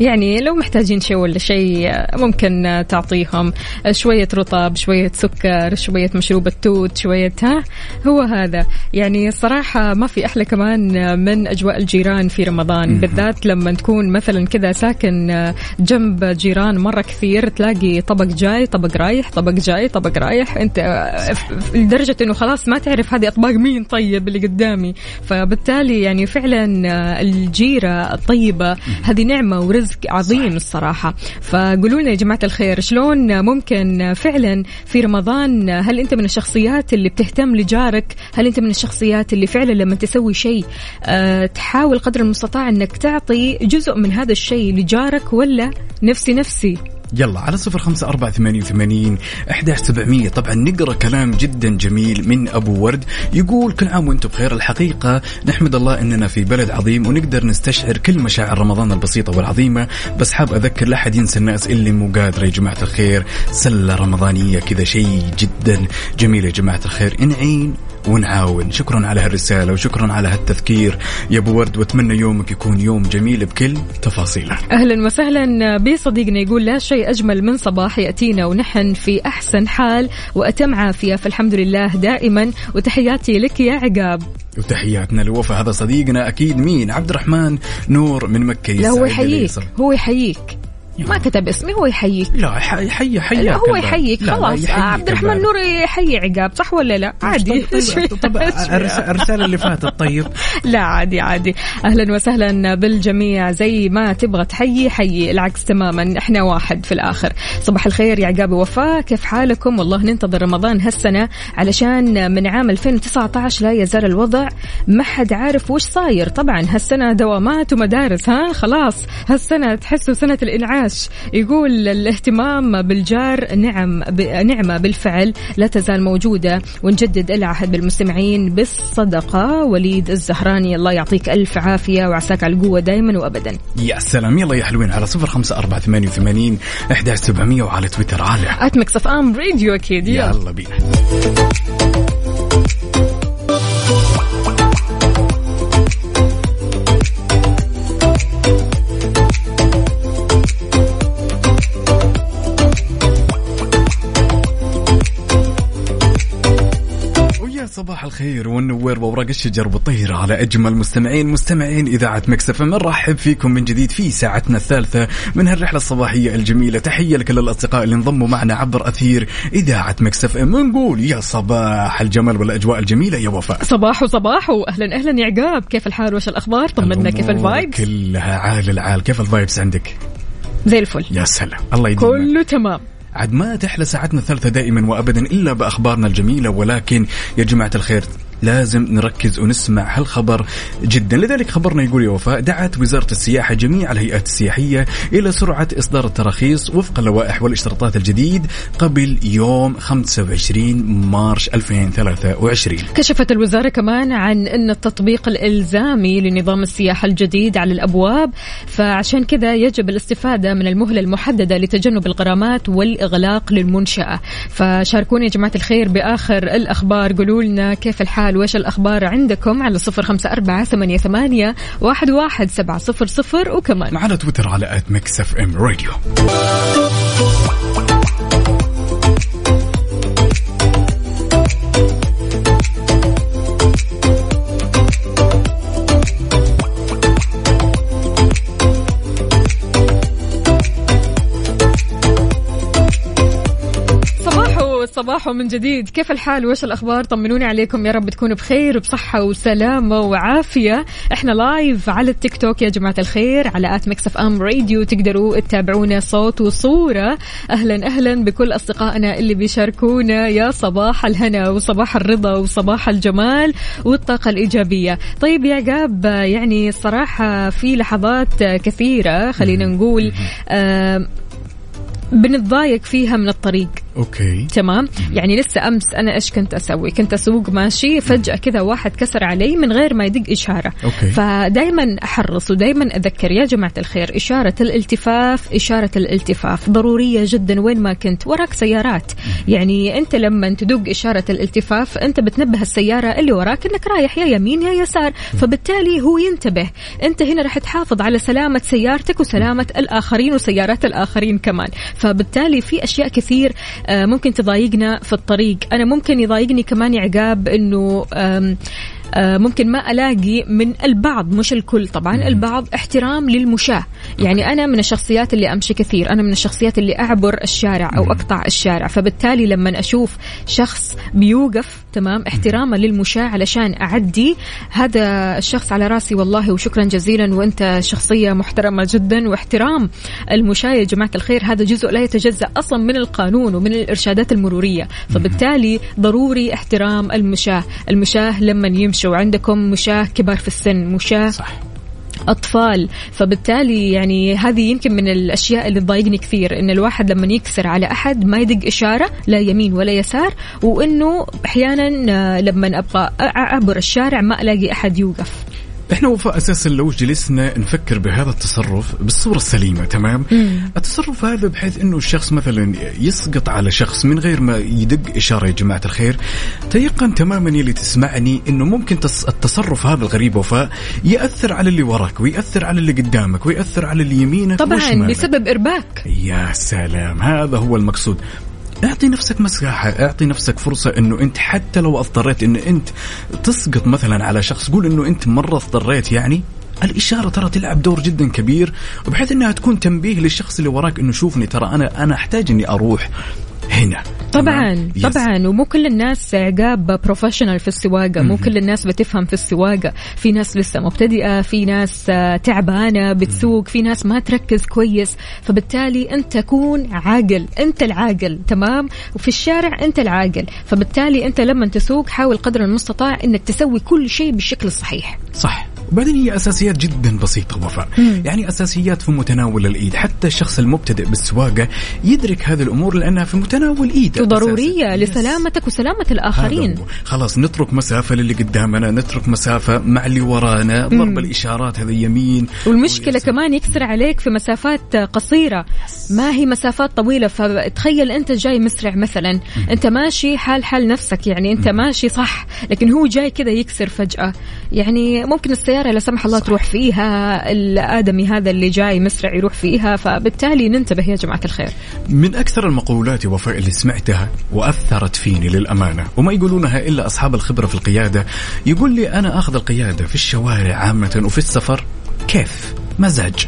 يعني لو محتاجين شيء ولا شيء ممكن تعطيهم شوية رطب شوية سكر شوية مشروب التوت شوية ها هو هذا. يعني الصراحة ما في أحلى كمان من أجواء الجيران في رمضان. بالذات لما تكون مثلا كذا ساكن جنب جيران مرة كثير تلاقي طبق جاي طبق رايح طبق جاي طبق رايح. أنت لدرجة أنه خلاص ما تعرف هذه أطباق مين طيب اللي قدامي. فبالتالي يعني فعلا الجيرة الطيبة هذه نعمة ورزق عظيم الصراحة. فقولوا لنا يا جماعة الخير شلون ممكن فعلا في رمضان هل أنت من الشخصيات اللي بتهتم لجارك؟ هل أنت من الشخصيات اللي فعلا لما تسوي شيء أه تحاول قدر المستطاع أنك تعطي جزء من هذا الشيء لجارك ولا نفسي نفسي؟ يلا على صفر خمسة أربعة ثمانية وثمانين أحداش سبعمية. طبعا نقرأ كلام جدا جميل من أبو ورد. يقول كل عام وأنتم بخير. الحقيقة نحمد الله أننا في بلد عظيم ونقدر نستشعر كل مشاعر رمضان البسيطة والعظيمة. بس حاب أذكر لا أحد ينسى الناس اللي مو قادرة يا جماعة الخير. سلة رمضانية كذا شيء جدا جميل يا جماعة الخير. نعين ونعاون. شكرا على هالرسالة وشكرا على هالتذكير. يا أبو ورد وأتمنى يومك يكون يوم جميل بكل تفاصيله. أهلا وسهلا. بصديقنا يقول لا شيء أجمل من صباح يأتينا ونحن في أحسن حال وأتم عافية فالحمد لله دائما. وتحياتي لك يا عقاب. وتحياتنا لوفاء هذا صديقنا أكيد مين؟ عبد الرحمن نور من مكة. لا هو يحييك. هو يحييك. ما كتب اسمي هو يحييك. لا حي حي حي لا هو يحييك خلاص. عبد الرحمن نور يحيي عقاب صح ولا لا؟ عادي. طب الرس- الرسالة اللي فاتت طيب. لا عادي عادي. أهلا وسهلا بالجميع. زي ما تبغى تحيي حيي. العكس تماما. إحنا واحد في الآخر. صباح الخير يا عقاب وفاء كيف حالكم؟ والله ننتظر رمضان هالسنة علشان من عام 2019 لا يزال الوضع ما حد عارف وش صاير. طبعا هالسنة دوامات ومدارس ها؟ خلاص. هالسنة تحسوا سنة الانعاش يقول الاهتمام بالجار نعم ب... نعمة بالفعل لا تزال موجودة ونجدد العهد بالمستمعين بالصدقة. وليد الزهراني الله يعطيك ألف عافية وعساك على القوة دائما وابدا. يا سلام. يلا يا حلوين على صفر خمسة أربعة ثمانية وثمانين أحداش سبعمية وعلى تويتر على at Mix FM Radio يلا. يلا بينا. صباح الخير والنوير وأوراق الشجر والطير على أجمل مستمعين مستمعين إذاعة Mix FM نرحب فيكم من جديد في ساعتنا الثالثة من هالرحلة الصباحية الجميلة. تحية لكل الأصدقاء اللي انضموا معنا عبر أثير إذاعة Mix FM. نقول يا صباح الجمال والأجواء الجميلة يا وفاء. صباح وصباح واهلا أهلا يا عقاب. كيف الحال؟ وش الأخبار؟ طمنا. كيف ال vibes؟ كلها عال العال. كيف ال vibes عندك؟ زي الفل. يا سلام. الله يديمك كله تمام. عاد ما تحلى ساعتنا الثالثة دائما وابدا إلا بأخبارنا الجميلة ولكن يا جماعة الخير لازم نركز ونسمع هالخبر جدا. لذلك خبرنا يقول يا وفاء دعت وزارة السياحة جميع الهيئات السياحية إلى سرعة إصدار التراخيص وفق اللوائح والاشتراطات الجديد قبل يوم 25 مارش 2023 كشفت الوزارة كمان عن أن التطبيق الإلزامي لنظام السياحة الجديد على الأبواب فعشان كذا يجب الاستفادة من المهلة المحددة لتجنب الغرامات والإغلاق للمنشأة. فشاركوني يا جماعة الخير بآخر الأخبار قولوا لنا كيف الحال وش الأخبار عندكم؟ على صفر خمسة أربعة ثمانية, ثمانية واحد, واحد سبعة صفر صفر وكمان. على تويتر على at Mix FM Radio. صباحو صباحو من جديد. كيف الحال؟ وش الأخبار؟ طمنوني عليكم. يا رب تكونوا بخير وبصحة وسلامة وعافية. إحنا live على التيك توك. يا جماعة الخير. على at Mix FM Radio تقدروا تتابعونا صوت وصورة. أهلا أهلا بكل أصدقائنا اللي بيشاركونا. يا صباح الهنا وصباح الرضا وصباح الجمال والطاقة الإيجابية. طيب يا عقاب يعني الصراحة في لحظات كثيرة خلينا نقول آه بنتضايق فيها من الطريق. okay. تمام؟ يعني لسه أمس أنا إيش كنت أسوي؟ كنت أسوق ماشي فجأة كذا واحد كسر علي من غير ما يدق إشارة. okay. فدائما أحرص ودائما أذكر يا جماعة الخير إشارة الالتفاف إشارة الالتفاف. ضرورية جدا وين ما كنت وراك سيارات. يعني أنت لما تدق إشارة الالتفاف أنت بتنبه السيارة اللي وراك إنك رايح يا يمين يا يسار. فبالتالي هو ينتبه. أنت هنا راح تحافظ على سلامة سيارتك وسلامة الآخرين وسيارات الآخرين كمان. فبالتالي في أشياء كثير ممكن تضايقنا في الطريق. أنا ممكن يضايقني كمان عقاب إنه آه، ممكن ما ألاقي من البعض مش الكل طبعا البعض احترام للمشاة. يعني أنا من الشخصيات اللي أمشي كثير أنا من الشخصيات اللي أعبر الشارع أو أقطع الشارع. فبالتالي لما أشوف شخص بيوقف تمام احتراما للمشاة علشان أعدي هذا الشخص على راسي والله وشكرا جزيلا وأنت شخصية محترمة جدا واحترام المشاة. يا جماعة الخير هذا جزء لا يتجزأ أصلا من القانون ومن الإرشادات المرورية. فبالتالي ضروري احترام المشاة. المشاة لما يمشوا عندكم مشاة كبار في السن مشاة صح. أطفال. فبالتالي يعني هذه يمكن من الأشياء اللي تضايقني كثير إن الواحد لما يكسر على أحد ما يدق إشارة لا يمين ولا يسار وإنه أحيانا آه، لما أبغى أعبر الشارع ما ألاقي أحد يوقف. إحنا وفاء أساسا لو جلسنا نفكر بهذا التصرف بالصورة السليمة تمام؟ التصرف هذا بحيث إنه الشخص مثلا يسقط على شخص من غير ما يدق إشارة يا جماعة الخير تيقن تماما يلي تسمعني إنه ممكن تص... التصرف هذا الغريب وفاء يأثر على اللي وراك ويأثر على اللي قدامك ويأثر على اللي يمينك طبعا وشمالك. بسبب إرباك. يا سلام هذا هو المقصود. اعطي نفسك مساحة اعطي نفسك فرصة إنه أنت حتى لو أضطريت انه أنت تسقط مثلا على شخص قول إنه أنت مرة اضطريت يعني. الإشارة ترى تلعب دور جدا كبير وبحيث إنها تكون تنبيه للشخص اللي وراك إنه شوفني ترى أنا أنا أحتاج إني أروح. هنا. طبعا؟ yes. طبعا. ومو كل الناس عقاب professional في السواقة. مو كل الناس بتفهم في السواقة. في ناس لسه مبتدئة في ناس آه، تعبانة بتسوق في ناس ما تركز كويس. فبالتالي أنت كون عاقل أنت العاقل تمام؟ وفي الشارع أنت العاقل. فبالتالي أنت لما تسوق حاول قدر المستطاع إنك تسوي كل شيء بالشكل الصحيح. صح. وبعدين هي أساسيات جدا بسيطة وفاء يعني أساسيات في متناول الإيد. حتى الشخص المبتدئ بالسواقة يدرك هذه الأمور لأنها في متناول إيده وضروريه. لسلامتك وسلامة الآخرين. خلاص نترك مسافة للي قدامنا نترك مسافة مع اللي ورانا ضرب الإشارات هذا يمين. والمشكلة كمان يكسر عليك في مسافات قصيرة. ما هي مسافات طويلة؟ فتخيل أنت جاي مسرع مثلا. أنت ماشي حال حال نفسك يعني أنت ماشي صح لكن هو جاي كذا يكسر فجأة. يعني ممكن السيارة لا سمح الله تروح فيها الآدمي هذا اللي جاي مسرع يروح فيها فبالتالي ننتبه يا جماعة الخير. من أكثر المقولات وفاء اللي سمعتها وأثرت فيني للأمانة وما يقولونها إلا أصحاب الخبرة في القيادة يقول لي أنا أخذ القيادة في الشوارع عامة وفي السفر كيف؟ مزاج.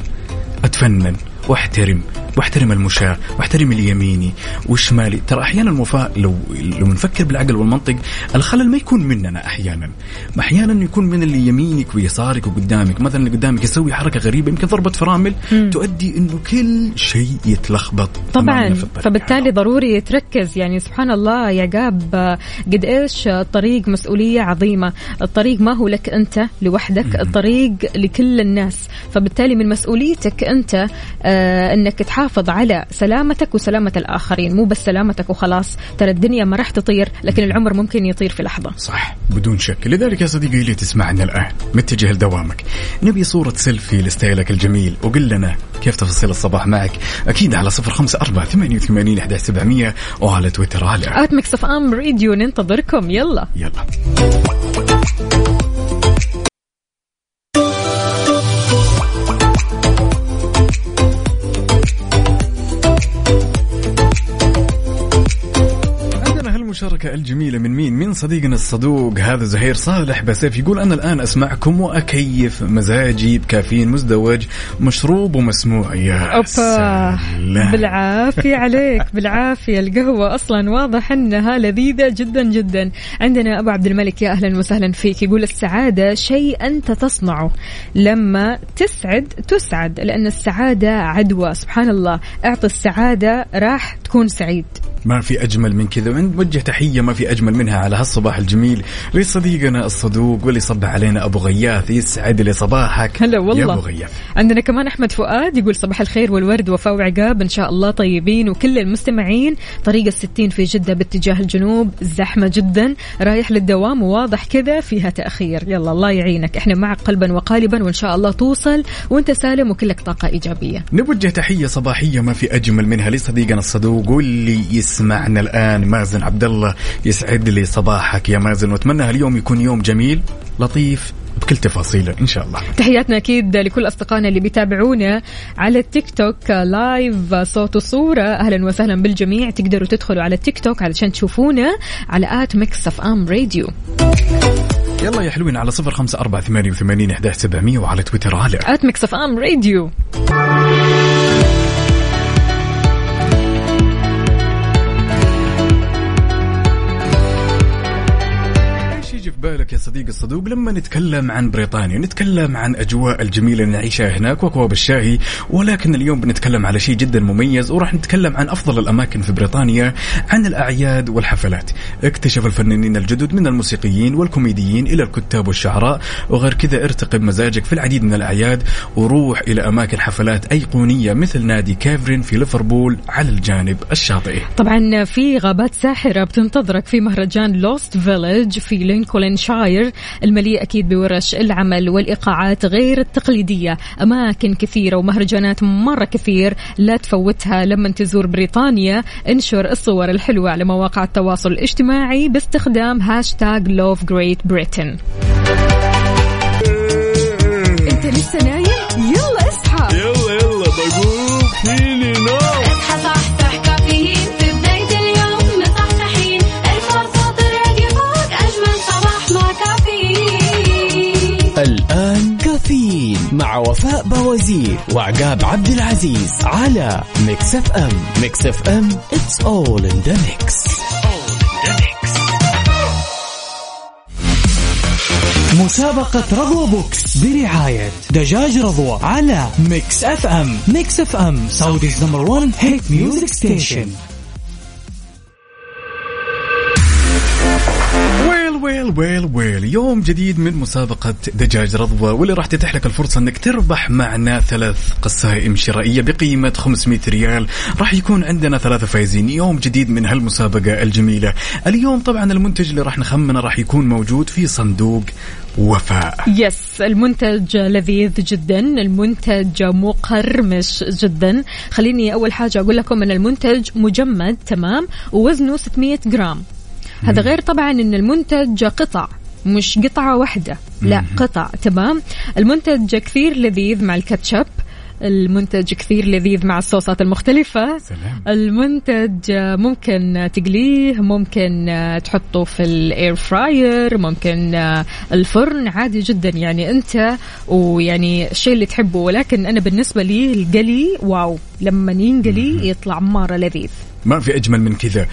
أتفنن. واحترم واحترم المشاة واحترم اليميني والشمالي. ترى أحيانا وفاء لو لو نفكر بالعقل والمنطق الخلل ما يكون مننا أحيانا. أحيانا يكون من اللي يمينك ويسارك وقدامك. مثلا اللي قدامك يسوي حركة غريبة يمكن ضربة فرامل تؤدي إنه كل شيء يتلخبط. طبعا. فبالتالي ضروري تركز يعني سبحان الله يا جاب قد إيش الطريق مسؤولية عظيمة. الطريق ما هو لك أنت لوحدك. الطريق لكل الناس. فبالتالي من مسؤوليتك أنت آه إنك تحافظ على سلامتك وسلامة الآخرين. مو بس سلامتك وخلاص ترى الدنيا ما راح تطير لكن العمر ممكن يطير في لحظة. صح بدون شك. لذلك يا صديقي اللي تسمعنا الآن متجه لدوامك. نبي صورة سيلفي لستايلك الجميل وقل لنا كيف تفاصيل الصباح معك. أكيد على صفر خمسة أربعة ثمانية وثمانين أحد سبعمية وعلى تويتر على at Mix FM Radio ننتظركم. يلا. يلا. عندنا هالمشاركة الجميلة من مين؟ من صديقنا الصدوق هذا زهير صالح بسيف يقول أنا الآن أسمعكم وأكيف مزاجي بكافيين مزدوج مشروب ومسموع. يا سلام. بالعافية عليك بالعافية. القهوة أصلا واضح أنها لذيذة جدا جدا. عندنا أبو عبد الملك يا أهلا وسهلا فيك يقول السعادة شيء أنت تصنعه لما تسعد تسعد لأن السعادة عدوى. سبحان الله. أعطي السعادة راح تكون سعيد. ما في أجمل من كذا. ونوجه تحية ما في أجمل منها على هالصباح الجميل لصديقنا الصدوق واللي صبح علينا أبو غياث يسعد لي صباحك. هلا يا والله أبو غياث. عندنا كمان أحمد فؤاد يقول صباح الخير والورد وفاء وعقاب إن شاء الله طيبين وكل المستمعين. طريق الستين في جدة باتجاه الجنوب زحمة جدا رايح للدوام وواضح كذا فيها تأخير. يلا الله يعينك. إحنا معك قلبا وقالبا وإن شاء الله توصل وأنت سالم وكلك طاقة إيجابية. نوجه تحية صباحية ما في أجمل منها لصديقنا الصدوق واللي يسمعنا الآن مازن عبد الله يسعد لي صباحك يا مازن وأتمنى هاليوم يكون يوم جميل لطيف بكل تفاصيله إن شاء الله. تحياتنا أكيد لكل أصدقائنا اللي بيتابعونا على التيك توك live صوت وصورة. أهلا وسهلا بالجميع. تقدروا تدخلوا على التيك توك علشان تشوفونا على at Mix FM Radio. يلا يا حلوين على صفر خمسة أربعة ثمانية وثمانين وعلى تويتر. على at Mix FM Radio. إيش صديقي الصدوق لما نتكلم عن بريطانيا نتكلم عن أجواء الجميلة اللي نعيشها هناك واكواب الشاهي ولكن اليوم بنتكلم على شيء جدا مميز وراح نتكلم عن أفضل الأماكن في بريطانيا عن الأعياد والحفلات. اكتشف الفنانين الجدد من الموسيقيين والكوميديين إلى الكتاب والشعراء وغير كذا ارتقي بمزاجك في العديد من الأعياد وروح إلى أماكن حفلات أيقونية مثل نادي Cavern في ليفربول على الجانب الشاطئي طبعا في غابات ساحرة بتنتظرك في مهرجان Lost Village في لينكولنشاير المليء أكيد بورش العمل والإيقاعات غير التقليدية. أماكن كثيرة ومهرجانات مرة كثير لا تفوتها لما تزور بريطانيا. انشر الصور الحلوة على مواقع التواصل الاجتماعي باستخدام هاشتاج Love Great Britain. انت لسه نايم؟ مع وفاء بوازير وعقاب عبد العزيز على Mix FM Mix FM it's all in the mix. مسابقة رضوى box برعاية دجاج رضوى على Mix FM Mix FM Saudi's number 1 hit music station Well well well. يوم جديد من مسابقة دجاج رضوى واللي راح تتيح لك الفرصة إنك تربح معنا ثلاث قسائم شرائية بقيمة 500 ريال. راح يكون عندنا ثلاثة فايزين. يوم جديد من هالمسابقة الجميلة. اليوم طبعا المنتج اللي راح نخمنه راح يكون موجود في صندوق وفاء. Yes المنتج لذيذ جدا. المنتج مقرمش جدا. خليني أول حاجة أقول لكم أن المنتج مجمد تمام ووزنه 600 جرام. هذا غير طبعا أن المنتج قطع مش قطعة واحدة لا قطع تمام؟ المنتج كثير لذيذ مع الكاتشب المنتج كثير لذيذ مع الصوصات المختلفة. سلام. المنتج ممكن تقليه ممكن تحطه في الإير فراير ممكن الفرن عادي جدا. يعني أنت ويعني الشيء اللي تحبه. ولكن أنا بالنسبة لي القلي واو لما ينقلي يطلع مرة لذيذ. ما في أجمل من كذا.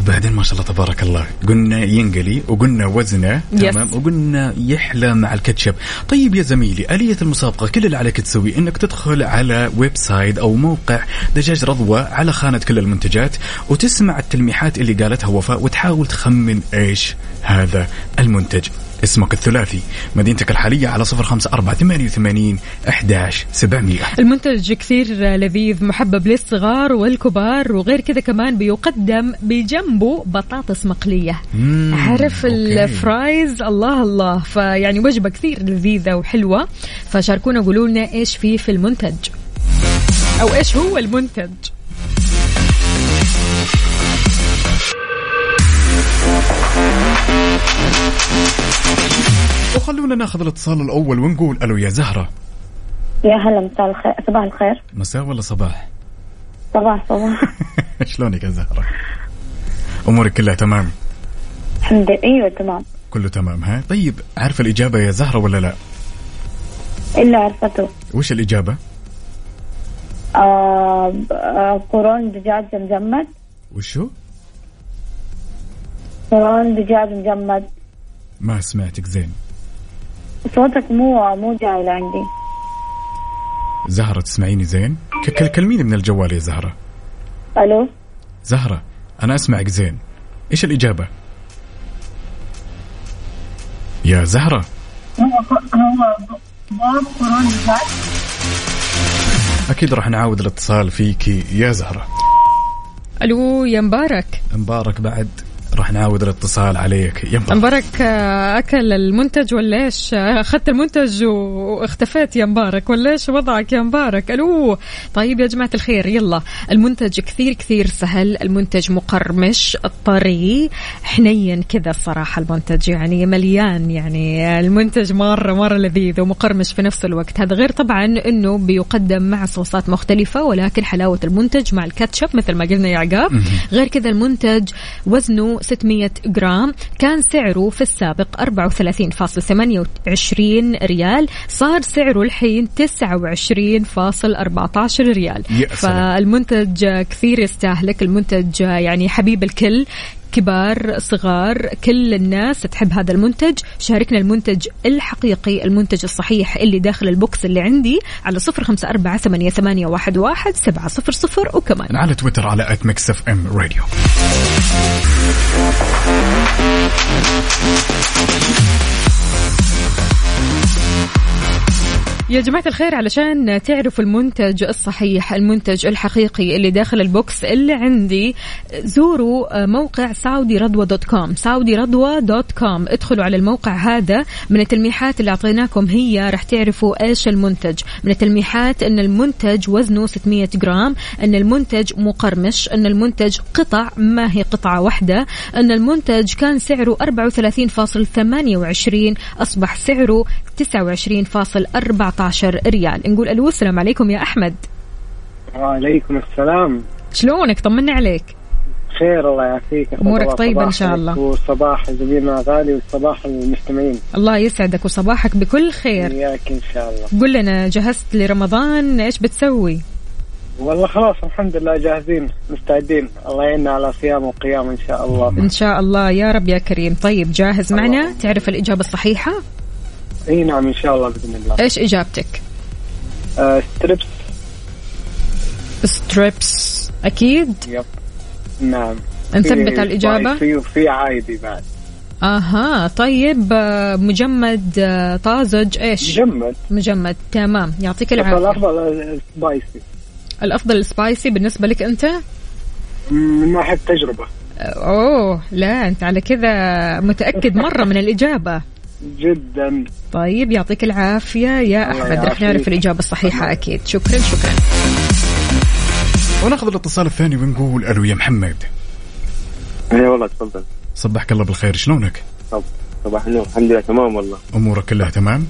وبعدين ما شاء الله تبارك الله قلنا ينقلي وقلنا وزنه Yes. تمام؟ وقلنا يحلى مع الكاتشب. طيب يا زميلي آلية المسابقة كل اللي عليك تسوي إنك تدخل على website أو موقع دجاج رضوى على خانة كل المنتجات وتسمع التلميحات اللي قالتها وفاء وتحاول تخمن إيش هذا المنتج. اسمك الثلاثي مدينتك الحالية على صفر خمسة أربعة ثمانية وثمانين أحداش سبعمية. المنتج كثير لذيذ محبب للصغار والكبار وغير كذا كمان بيقدم بجنبه بطاطس مقلية. مم، عارف. الفرايز؟ الله الله. فيعني وجبة كثير لذيذة وحلوة. فشاركونا قولوا لنا إيش فيه في المنتج. أو إيش هو المنتج؟ وخلونا ناخذ الاتصال الأول ونقول ألو يا زهرة. يا هلا مساء الخير. صباح الخير. مساء ولا صباح؟ صباح صباح. شلونك يا زهرة؟ أمورك كلها تمام؟ الحمد لله. أيوه تمام. كله تمام ها؟ طيب عارفة الإجابة يا زهرة ولا لا؟ إلا عرفته. وش الإجابة؟ آه آه قرون دجاج مجمد. وشو؟ قرون دجاج مجمد. ما سمعتك زين؟ صوتك مو مو جاي لعندي. زهرة تسمعيني زين؟ كلميني من الجوال يا زهرة. ألو؟ زهرة أنا أسمعك زين. إيش الإجابة؟ يا زهرة. أكيد راح نعاود الاتصال فيكي يا زهرة. ألو يا مبارك. مبارك بعد. راح نعاود الاتصال عليك. يا مبارك آه، أكل المنتج ولا إيش؟ آه، أخذت المنتج و- واختفيت يا مبارك. ولا إيش وضعك يا مبارك؟ ألو. طيب يا جماعة الخير يلا. المنتج كثير كثير سهل المنتج مقرمش طري حنين كذا الصراحة المنتج. يعني مليان يعني المنتج مرة مرة لذيذ ومقرمش في نفس الوقت. هذا غير طبعا إنه بيقدم مع صوصات مختلفة ولكن حلاوة المنتج مع الكاتشب مثل ما قلنا يا عقاب. غير كذا المنتج وزنه 600 جرام كان سعره في السابق 34.28 ريال صار سعره الحين 29.14 ريال. فالمنتج كثير يستهلك المنتج يعني حبيب الكل كبار صغار كل الناس تحب هذا المنتج. شاركنا المنتج الحقيقي المنتج الصحيح اللي داخل ال box اللي عندي على صفر خمسة أربعة ثمانية, ثمانية واحد, واحد سبعة صفر صفر وكمان. على تويتر على at Mix FM Radio يا جماعة الخير علشان تعرفوا المنتج الصحيح المنتج الحقيقي اللي داخل ال box اللي عندي زوروا موقع سعودي رضوى dot com سعودي رضوى dot com. ادخلوا على الموقع هذا. من التلميحات اللي أعطيناكم هي راح تعرفوا إيش المنتج. من التلميحات أن المنتج وزنه 600 جرام أن المنتج مقرمش أن المنتج قطع ما هي قطعة واحدة. أن المنتج كان سعره 34.28 أصبح سعره 29.14 ريال. نقول ألو السلام عليكم يا أحمد. وعليكم السلام. شلونك؟ طمني عليك. خير الله يعافيك. الله طيبة إن صباحك شاء الله. وصباح زميلنا غالي وصباح المستمعين. الله يسعدك وصباحك بكل خير. إياك إن شاء الله. قل لنا جهزت لرمضان؟ إيش بتسوي؟ والله خلاص الحمد لله جاهزين مستعدين. الله يعيننا على صيام وقيام إن شاء الله. إن شاء الله. يا رب يا كريم. طيب جاهز معنا؟ تعرف الإجابة الصحيحة؟ إي نعم إن شاء الله بإذن الله. إيش إجابتك؟ آه strips strips أكيد؟ yep نعم. نثبت في على الإجابة؟ سبايسي وفي عايدي بعد. أها طيب آه، مجمد آه، طازج إيش؟ مجمد. مجمد تمام. يعطيك العافية. الأفضل سبايسي الأفضل السبايسي بالنسبة لك أنت؟ من ناحية تجربه أوه لا أنت على كذا متأكد مرة من الإجابة. جدا. طيب يعطيك العافية يا الله أحمد. رح. نعرف الإجابة الصحيحة أكيد. شكرا شكرا. وناخذ الاتصال الثاني ونقول ألو يا محمد. اي والله تفضل. صبحك الله بالخير. شلونك؟ طب صباح النور. الحمد لله تمام والله. أمورك كلها تمام؟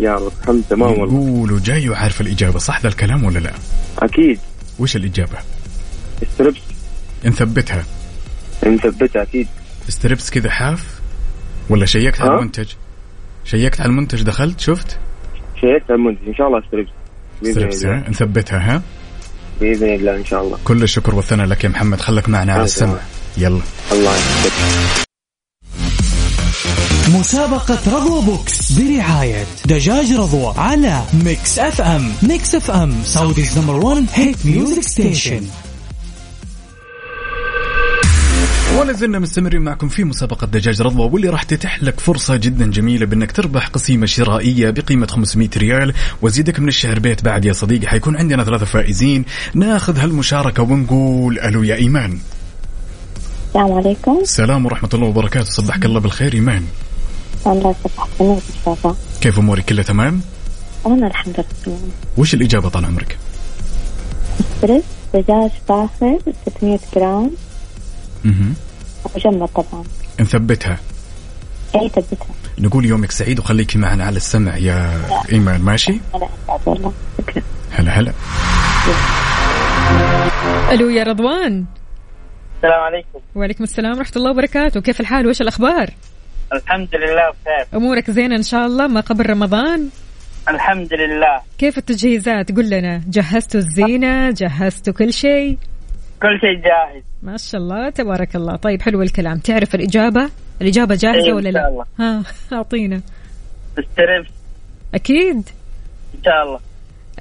يا رب الحمد تمام والله. نقول وجاي وعارف الإجابة صح ذا الكلام ولا لا؟ أكيد. وش الإجابة؟ strips. نثبتها نثبتها أكيد. strips كذا حاف. ولا شيكت على؟ المنتج؟ شيكت على المنتج دخلت شفت؟ شيكت على المنتج إن شاء الله ستريبس بإذن ستريبس الله ها؟ نثبتها ها؟ بإذن الله إن شاء الله كل الشكر والثناء لك يا محمد خلك معنا على السمع. يلا الله يحفظك مسابقة رضوى box برعاية دجاج رضوى على Mix FM Mix FM Saudi's number 1 hit music station ولا زلنا مستمرين معكم في مسابقة دجاج رضوى واللي راح تتيح لك فرصة جدا جميلة بإنك تربح قسيمة شرائية بقيمة 500 ريال وزيدك من الشهر بيت بعد يا صديقي حيكون عندنا ثلاثة فائزين. ناخذ هالمشاركة ونقول ألو يا إيمان. السلام عليكم. السلام ورحمة الله وبركاته صبحك الله بالخير إيمان. الله يصبحك بالنور إن شاء الله. كيف أمورك؟ كلها تمام؟ أنا الحمد لله. تمام وش الإجابة طال عمرك؟ دجاج فاخر 600 جرام. مجمد طبعا. نثبتها. أي ثبتها. نقول يومك سعيد وخليكي معنا على السمع يا إيمان ماشي؟ لا اسعد والله شكرا. هلا هلا. ألو يا رضوان. السلام عليكم. وعليكم السلام ورحمة الله وبركاته. كيف الحال؟ وإيش الأخبار؟ الحمد لله بخير. أمورك زينة إن شاء الله ما قبل رمضان؟ الحمد لله. كيف التجهيزات؟ قل لنا جهزتوا الزينة جهزتوا كل شيء؟ كل شيء جاهز. ما شاء الله تبارك الله. طيب حلو الكلام. تعرف الإجابة؟ الإجابة جاهزة إيه، ولا إن لا الله. ها أعطينا. strips أكيد. إن شاء الله.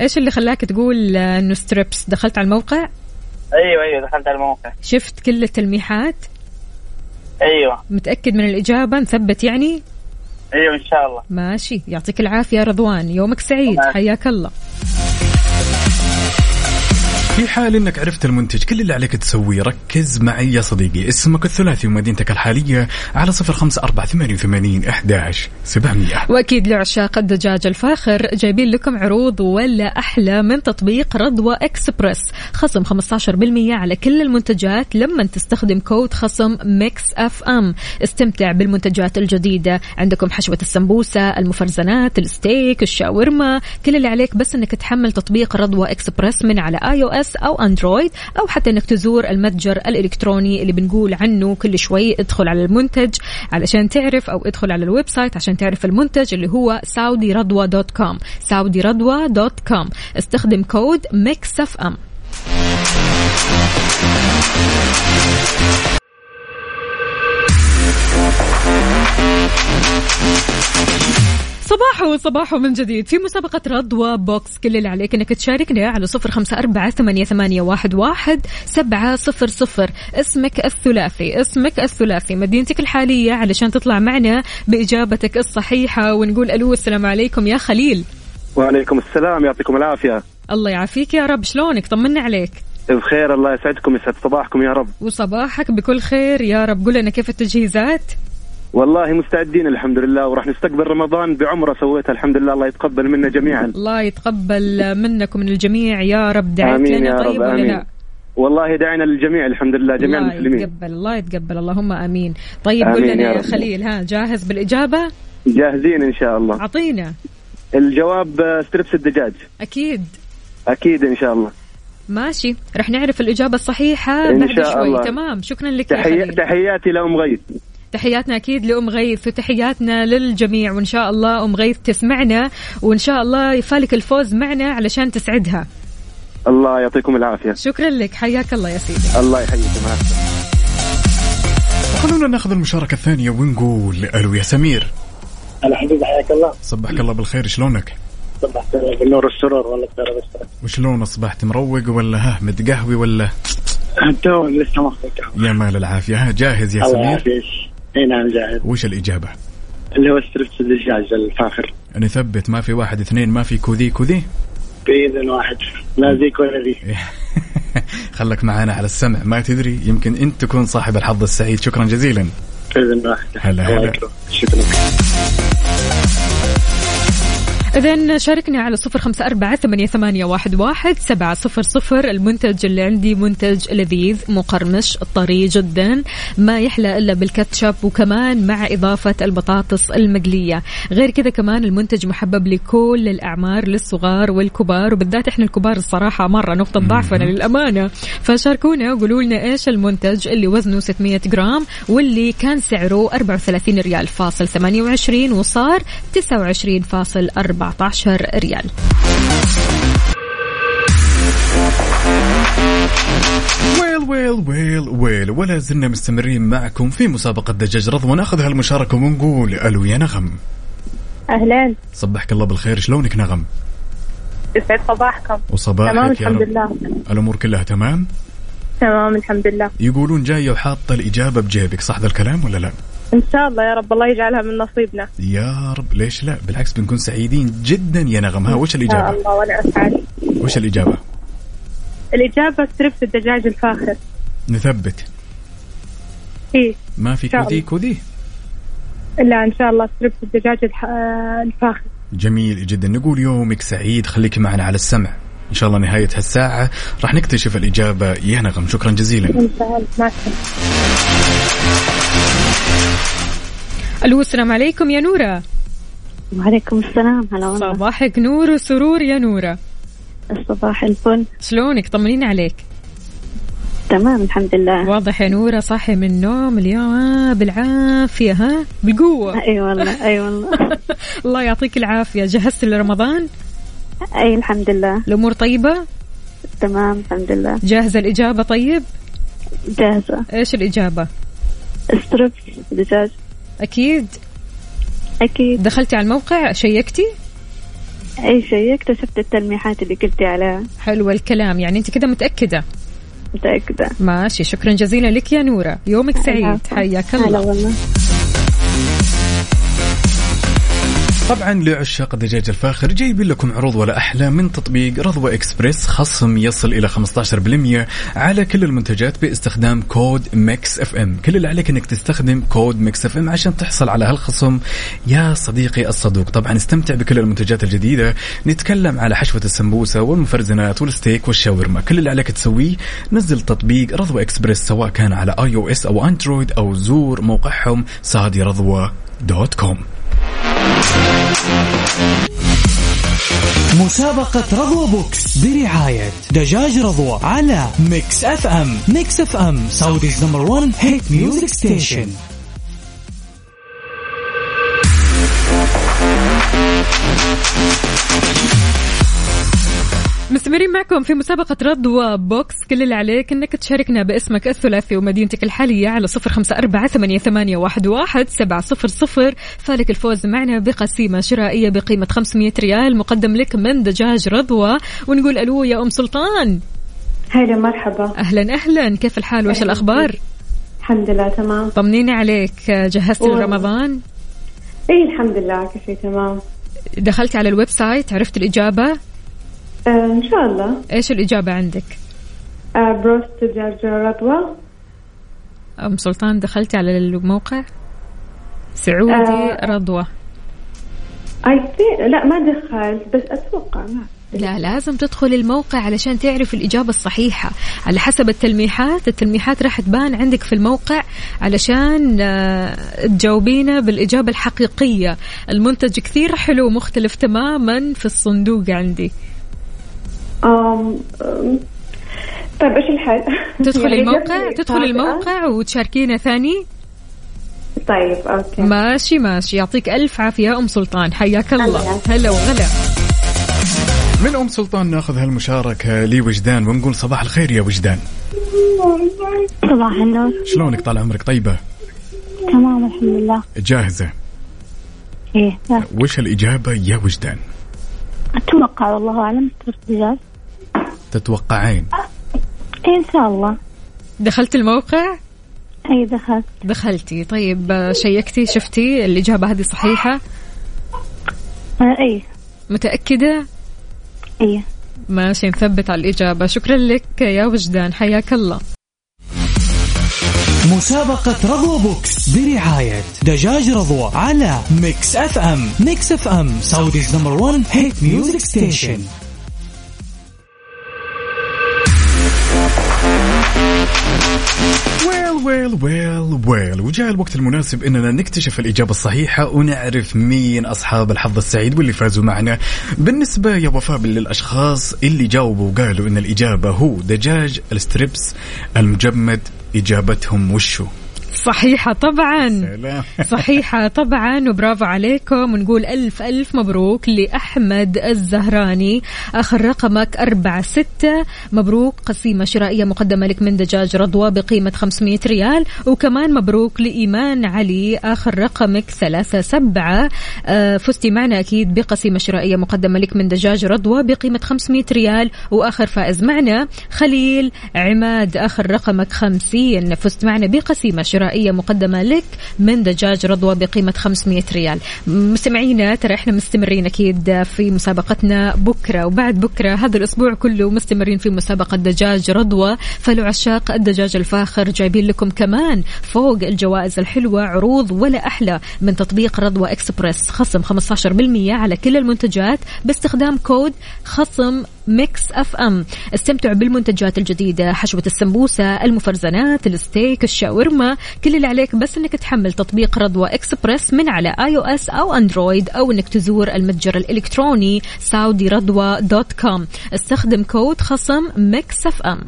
إيش اللي خلاك تقول إنه strips؟ دخلت على الموقع؟ أيوه أيوه دخلت على الموقع. شفت كل التلميحات؟ أيوه. متأكد من الإجابة؟ نثبت يعني؟ أيوه إن شاء الله. ماشي. يعطيك العافية يا رضوان. يومك سعيد. حياك الله. في حال إنك عرفت المنتج كل اللي عليك تسويه ركز معي يا صديقي. اسمك الثلاثي ومدينتك الحالية على صفر خمسة أربعة ثمانية وثمانين أحداش سبعمية وأكيد لعشاق الدجاج الفاخر جايبين لكم عروض ولا أحلى من تطبيق رضوى اكسبرس خصم 15% على كل المنتجات لما تستخدم كود خصم Mix FM. استمتع بالمنتجات الجديدة. عندكم حشوة السمبوسة المفرزنات الستيك الشاورما. كل اللي عليك بس إنك تحمل تطبيق رضوى اكسبرس من على iOS أو Android أو حتى إنك تزور المتجر الإلكتروني اللي بنقول عنه كل شوي. ادخل على المنتج علشان تعرف أو ادخل على ال website عشان تعرف المنتج اللي هو Saudi Radwa dot com Saudi Radwa dot com. استخدم كود Mix FM. صباحو صباحو من جديد. في مسابقة رضوى box كل اللي عليك إنك تشاركنا على صفر خمسة أربعة ثمانية, ثمانية واحد, واحد سبعة صفر صفر. اسمك الثلاثي اسمك الثلاثي مدينتك الحالية علشان تطلع معنا بإجابتك الصحيحة ونقول ألو السلام عليكم يا خليل. وعليكم السلام يعطيكم العافية. الله يعافيك يا رب شلونك؟ طمنا عليك. بخير الله يسعدكم يسعد صباحكم يا رب. وصباحك بكل خير يا رب. قول لنا كيف التجهيزات؟ والله مستعدين الحمد لله وراح نستقبل رمضان بعمرة سويتها الحمد لله الله يتقبل منا جميعا. الله يتقبل منك ومن الجميع. يا رب دعيت آمين لنا يا طيب رب ولا آمين. لا؟ والله دعينا للجميع الحمد لله جميع الله المسلمين. يتقبل الله يتقبل. اللهم آمين. طيب قول لنا يا. خليل ها جاهز بالإجابة؟ جاهزين إن شاء الله. أعطينا. الجواب آه، ستريبس الدجاج. أكيد. أكيد إن شاء الله. ماشي. رح نعرف الإجابة الصحيحة إن بعد شاء شوي. الله. تمام. شكرا لك خليل. تحياتي لأم غيث. تحياتنا أكيد لأم غيث وتحياتنا للجميع وإن شاء الله أم غيث تسمعنا وإن شاء الله يفالك الفوز معنا علشان تسعدها. الله يعطيكم العافية. شكرا لك. حياك الله يا سيدي. الله السلامة. خلونا ناخذ المشاركة الثانية ونقول ألو يا سمير. هلا حبيبي حياك الله. صبحك الله بالخير. شلونك؟ صبحت بالنور والسرور والله بخير بس. وشلون أصبحت؟ مروق ولا ها؟ متقهوي ولا؟ تو لسه ما اخذت يا مال العافية. ها جاهز يا الله سمير؟ يعافيك. إي نعم جاهز. وش الإجابة؟ اللي هو strips الدجاج الفاخر. نثبت ما في واحد اثنين ما في كوذي كوذي؟ بإذن واحد. لا ذيك ولا ذي خلك معنا على السمع. ما تدري يمكن أنت تكون صاحب الحظ السعيد. شكرا جزيلا. بإذن واحد. هلا هلا. شكرا. إذا شاركنا على صفر خمسة أربعة ثمانية, ثمانية واحد, واحد سبعة صفر صفر المنتج اللي عندي منتج لذيذ مقرمش طري جدا ما يحلى إلا بالكاتشب وكمان مع إضافة البطاطس المقلية. غير كذا كمان المنتج محبب لكل الأعمار للصغار والكبار وبالذات إحنا الكبار الصراحة مرة نقطة ضعفنا للأمانة. فشاركونا وقولوا لنا إيش المنتج اللي وزنه 600 جرام واللي كان سعره 34 ريال فاصل 28 وصار 29 فاصل 14 ريال. ويل ويل ويل ويل ولا زلنا مستمرين معكم في مسابقة دجاج رضوى. ناخذ هالمشاركة ونقول ألو يا نغم. أهلا. صبحك الله بالخير شلونك نغم؟ يسعد صباحكم. وصباحك تمام الحمد رب. لله. الأمور كلها تمام؟ تمام الحمد لله. يقولون جاية وحاطة الإجابة بجيبك صح ذا الكلام ولا لا؟ إن شاء الله يا رب الله يجعلها من نصيبنا. يا رب. ليش لا؟ بالعكس بنكون سعيدين جدا يا نغم ها وش ان الإجابة؟ الله وأنا أسعد. وش الإجابة؟ الإجابة strips الدجاج الفاخر. نثبت. إيه ما في الله. كوذي؟ لا إن شاء الله strips الدجاج آه، الفاخر. جميل جدا. نقول يومك سعيد. خليك معنا على السمع. إن شاء الله نهاية هالساعة راح نكتشف الإجابة. يا نغم شكرا جزيلا. إن شاء الله. ألو السلام عليكم يا نورة. وعليكم السلام هلا والله. صباحك نور وسرور يا نورة. الصباح الفل. شلونك؟ طمنينا عليك. تمام الحمد لله. واضح يا نورة صاحي من النوم اليوم. بالعافية ها؟ بالقوة. أي والله أي والله. الله يعطيك العافية. جهزت لرمضان؟ أي الحمد لله. الأمور طيبة؟ تمام الحمد لله. جاهزة الإجابة طيب؟ جاهزة. إيش الإجابة؟ ستريبس دجاج. أكيد. أكيد. دخلتي على الموقع شيكتي؟ أي شيء اكتشفت التلميحات اللي قلتي عليها. حلو الكلام. يعني أنت كده متأكدة؟ متأكدة. ماشي. شكرا جزيلا لك يا نورة. يومك سعيد. حياك الله. والله. طبعا لعشاق الدجاج الفاخر جايبين لكم عروض ولا أحلى من تطبيق رضوى إكسبريس خصم يصل إلى 15% على كل المنتجات باستخدام كود Mix FM. كل اللي عليك إنك تستخدم كود Mix FM عشان تحصل على هالخصم. يا صديقي الصدوق طبعا استمتع بكل المنتجات الجديدة. نتكلم على حشوة السمبوسة والمفرزنات والستيك والشاورما. كل اللي عليك تسويه نزل تطبيق رضوى إكسبريس سواء كان على iOS أو Android أو زور موقعهم Saudi Radwa. dot com. مسابقة رضوى box برعاية دجاج رضوى على Mix FM. Mix FM Saudi's number 1 hit music station. مستمرين معكم في مسابقة رضوى box كل اللي عليك إنك تشاركنا باسمك الثلاثي ومدينتك الحالية على صفر خمسة أربعة ثمانية, واحد, واحد سبعة صفر صفر. فالك الفوز معنا بقسيمة شرائية بقيمة 500 ريال مقدم لك من دجاج رضوى ونقول ألو يا أم سلطان. هلا مرحبا. أهلا أهلا. كيف الحال؟ وش الأخبار؟ الحمد لله تمام. طمنيني عليك. جهزت والله. لرمضان؟ اي الحمد لله كل شيء تمام. دخلتي على ال website عرفت الإجابة؟ إن شاء الله. إيش الإجابة عندك؟ آه بروست دجاج رضوى أم سلطان دخلتي على الموقع؟ سعودي آه. رضوى اي لا ما دخلت بس أتوقع ما لا لازم تدخل الموقع علشان تعرف الإجابة الصحيحة. على حسب التلميحات التلميحات راح تبان عندك في الموقع علشان آه، تجاوبينا بالإجابة الحقيقية. المنتج كثير حلو مختلف تماما في الصندوق عندي. أم... أم... طيب إيش الحل؟ تدخل الموقع تدخل فاجأة؟ الموقع وتشاركينا ثاني. طيب أوكي. ماشي ماشي. يعطيك ألف عافية أم سلطان. حياك الله. هلا وغلا. من أم سلطان ناخذ هالمشاركة لوجدان ونقول صباح الخير يا وجدان. صباح النور. شلونك؟ طال عمرك طيبة؟ تمام الحمد لله. جاهزة؟ إيه. وش الإجابة يا وجدان؟ أتوقع والله أعلم تتوقعين؟ إن شاء الله. دخلت الموقع؟ أي دخلت. دخلتي. طيب شيكتي شفتي؟ الإجابة هذه صحيحة؟ آه إيه متأكدة؟ إيه ماشي نثبت على الإجابة. شكرا لك يا وجدان. حياك الله. مسابقة رضوى بوكس برعاية دجاج رضوى على ميكس أف أم. Mix FM Saudi's number 1 hit music station ويل ويل ويل. وجاء الوقت المناسب إننا نكتشف الإجابة الصحيحة ونعرف مين أصحاب الحظ السعيد واللي فازوا معنا. بالنسبة يا وفاء للأشخاص اللي جاوبوا وقالوا إن الإجابة هو دجاج الستريبس المجمد. إجابتهم وشو؟ صحيحة طبعا. سلام. صحيحة طبعا وبرافو عليكم. ونقول ألف ألف مبروك لأحمد الزهراني. آخر رقمك أربعة ستة. مبروك قسيمة شرائية مقدمة لك من دجاج رضوى بقيمة 500 ريال. وكمان مبروك لإيمان علي. آخر رقمك ثلاثة سبعة. آه، فزتي معنا أكيد بقسيمة شرائية مقدمة لك من دجاج رضوى بقيمة 500 ريال. وآخر فائز معنا خليل عماد. آخر رقمك 50 فزت معنا بقسيمة شرائية مقدمة لك من دجاج رضوى بقيمة 500 ريال. مستمعينا ترى إحنا مستمرين أكيد في مسابقتنا بكرة وبعد بكرة هذا الأسبوع كله مستمرين في مسابقة دجاج رضوى. فلو عشاق الدجاج الفاخر جايبين لكم كمان فوق الجوائز الحلوة عروض ولا أحلى من تطبيق رضوى إكسبرس خصم 15% على كل المنتجات باستخدام كود خصم ميكس أف أم. استمتعوا بالمنتجات الجديدة حشوة السمبوسة المفرزنات الستيك الشاورما. كل اللي عليك بس إنك تحمل تطبيق رضوى اكسبرس من على iOS أو أندرويد أو إنك تزور المتجر الإلكتروني سعودي رضوى dot com. استخدم كود خصم ميكس إف إم.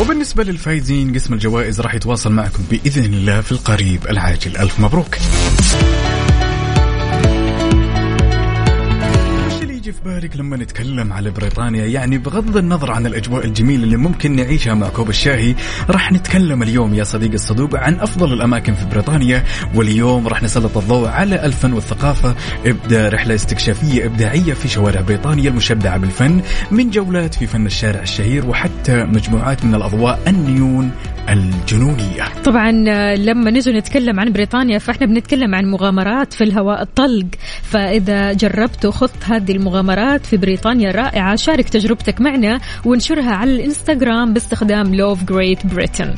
وبالنسبة للفايزين قسم الجوائز راح يتواصل معكم بإذن الله في القريب العاجل. ألف مبروك. يجي في بالك لما نتكلم على بريطانيا؟ يعني بغض النظر عن الأجواء الجميلة اللي ممكن نعيشها مع كوب الشاهي راح نتكلم اليوم يا صديقي الصدوق عن أفضل الأماكن في بريطانيا واليوم راح نسلط الضوء على الفن والثقافة ابدأ رحلة استكشافية إبداعية في شوارع بريطانيا المشبعة بالفن من جولات في فن الشارع الشهير وحتى مجموعات من الأضواء النيون الجنونية طبعا آه، لما نجي نتكلم عن بريطانيا فإحنا بنتكلم عن مغامرات في الهواء الطلق. فإذا جربت وخضت هذه المغامرات في بريطانيا رائعة شارك تجربتك معنا وانشرها على الإنستغرام باستخدام لوف جريت بريتن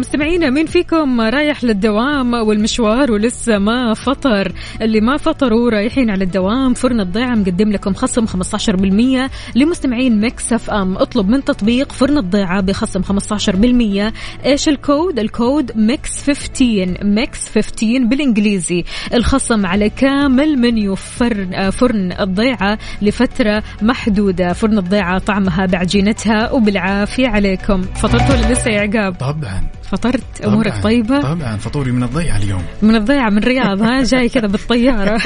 مستمعينا مين فيكم رايح للدوام والمشوار ولسه ما فطر؟ اللي ما فطروا رايحين على الدوام فرن الضيعة مقدم لكم خصم 15% لمستمعين ميكس اف ام اطلب من تطبيق فرن الضيعة بخصم 15% إيش الكود؟ الكود ميكس 15 ميكس 15 بالإنجليزي. الخصم على كامل منيو فرن فرن الضيعة لفترة محدودة. فرن الضيعة طعمها بعجينتها وبالعافية عليكم. فطرتوا لسه يا عقاب؟ طبعا. فطرت أمورك طبعاً. طيبة؟ طبعا فطوري من الضيعة اليوم. من الضيعة من الرياض ها؟ جاي كذا بالطيارة.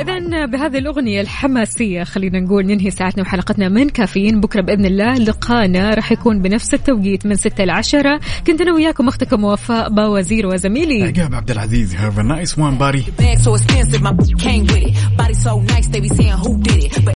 إذا بهذه الأغنية الحماسية خلينا نقول ننهي ساعتنا وحلقتنا من كافيين. بكرة بإذن الله لقانا راح يكون بنفس التوقيت من 6 ل 10 كنت أنا وياكم أختكم وفاء باوزير وزميلي. عقاب عبد العزيز have a nice one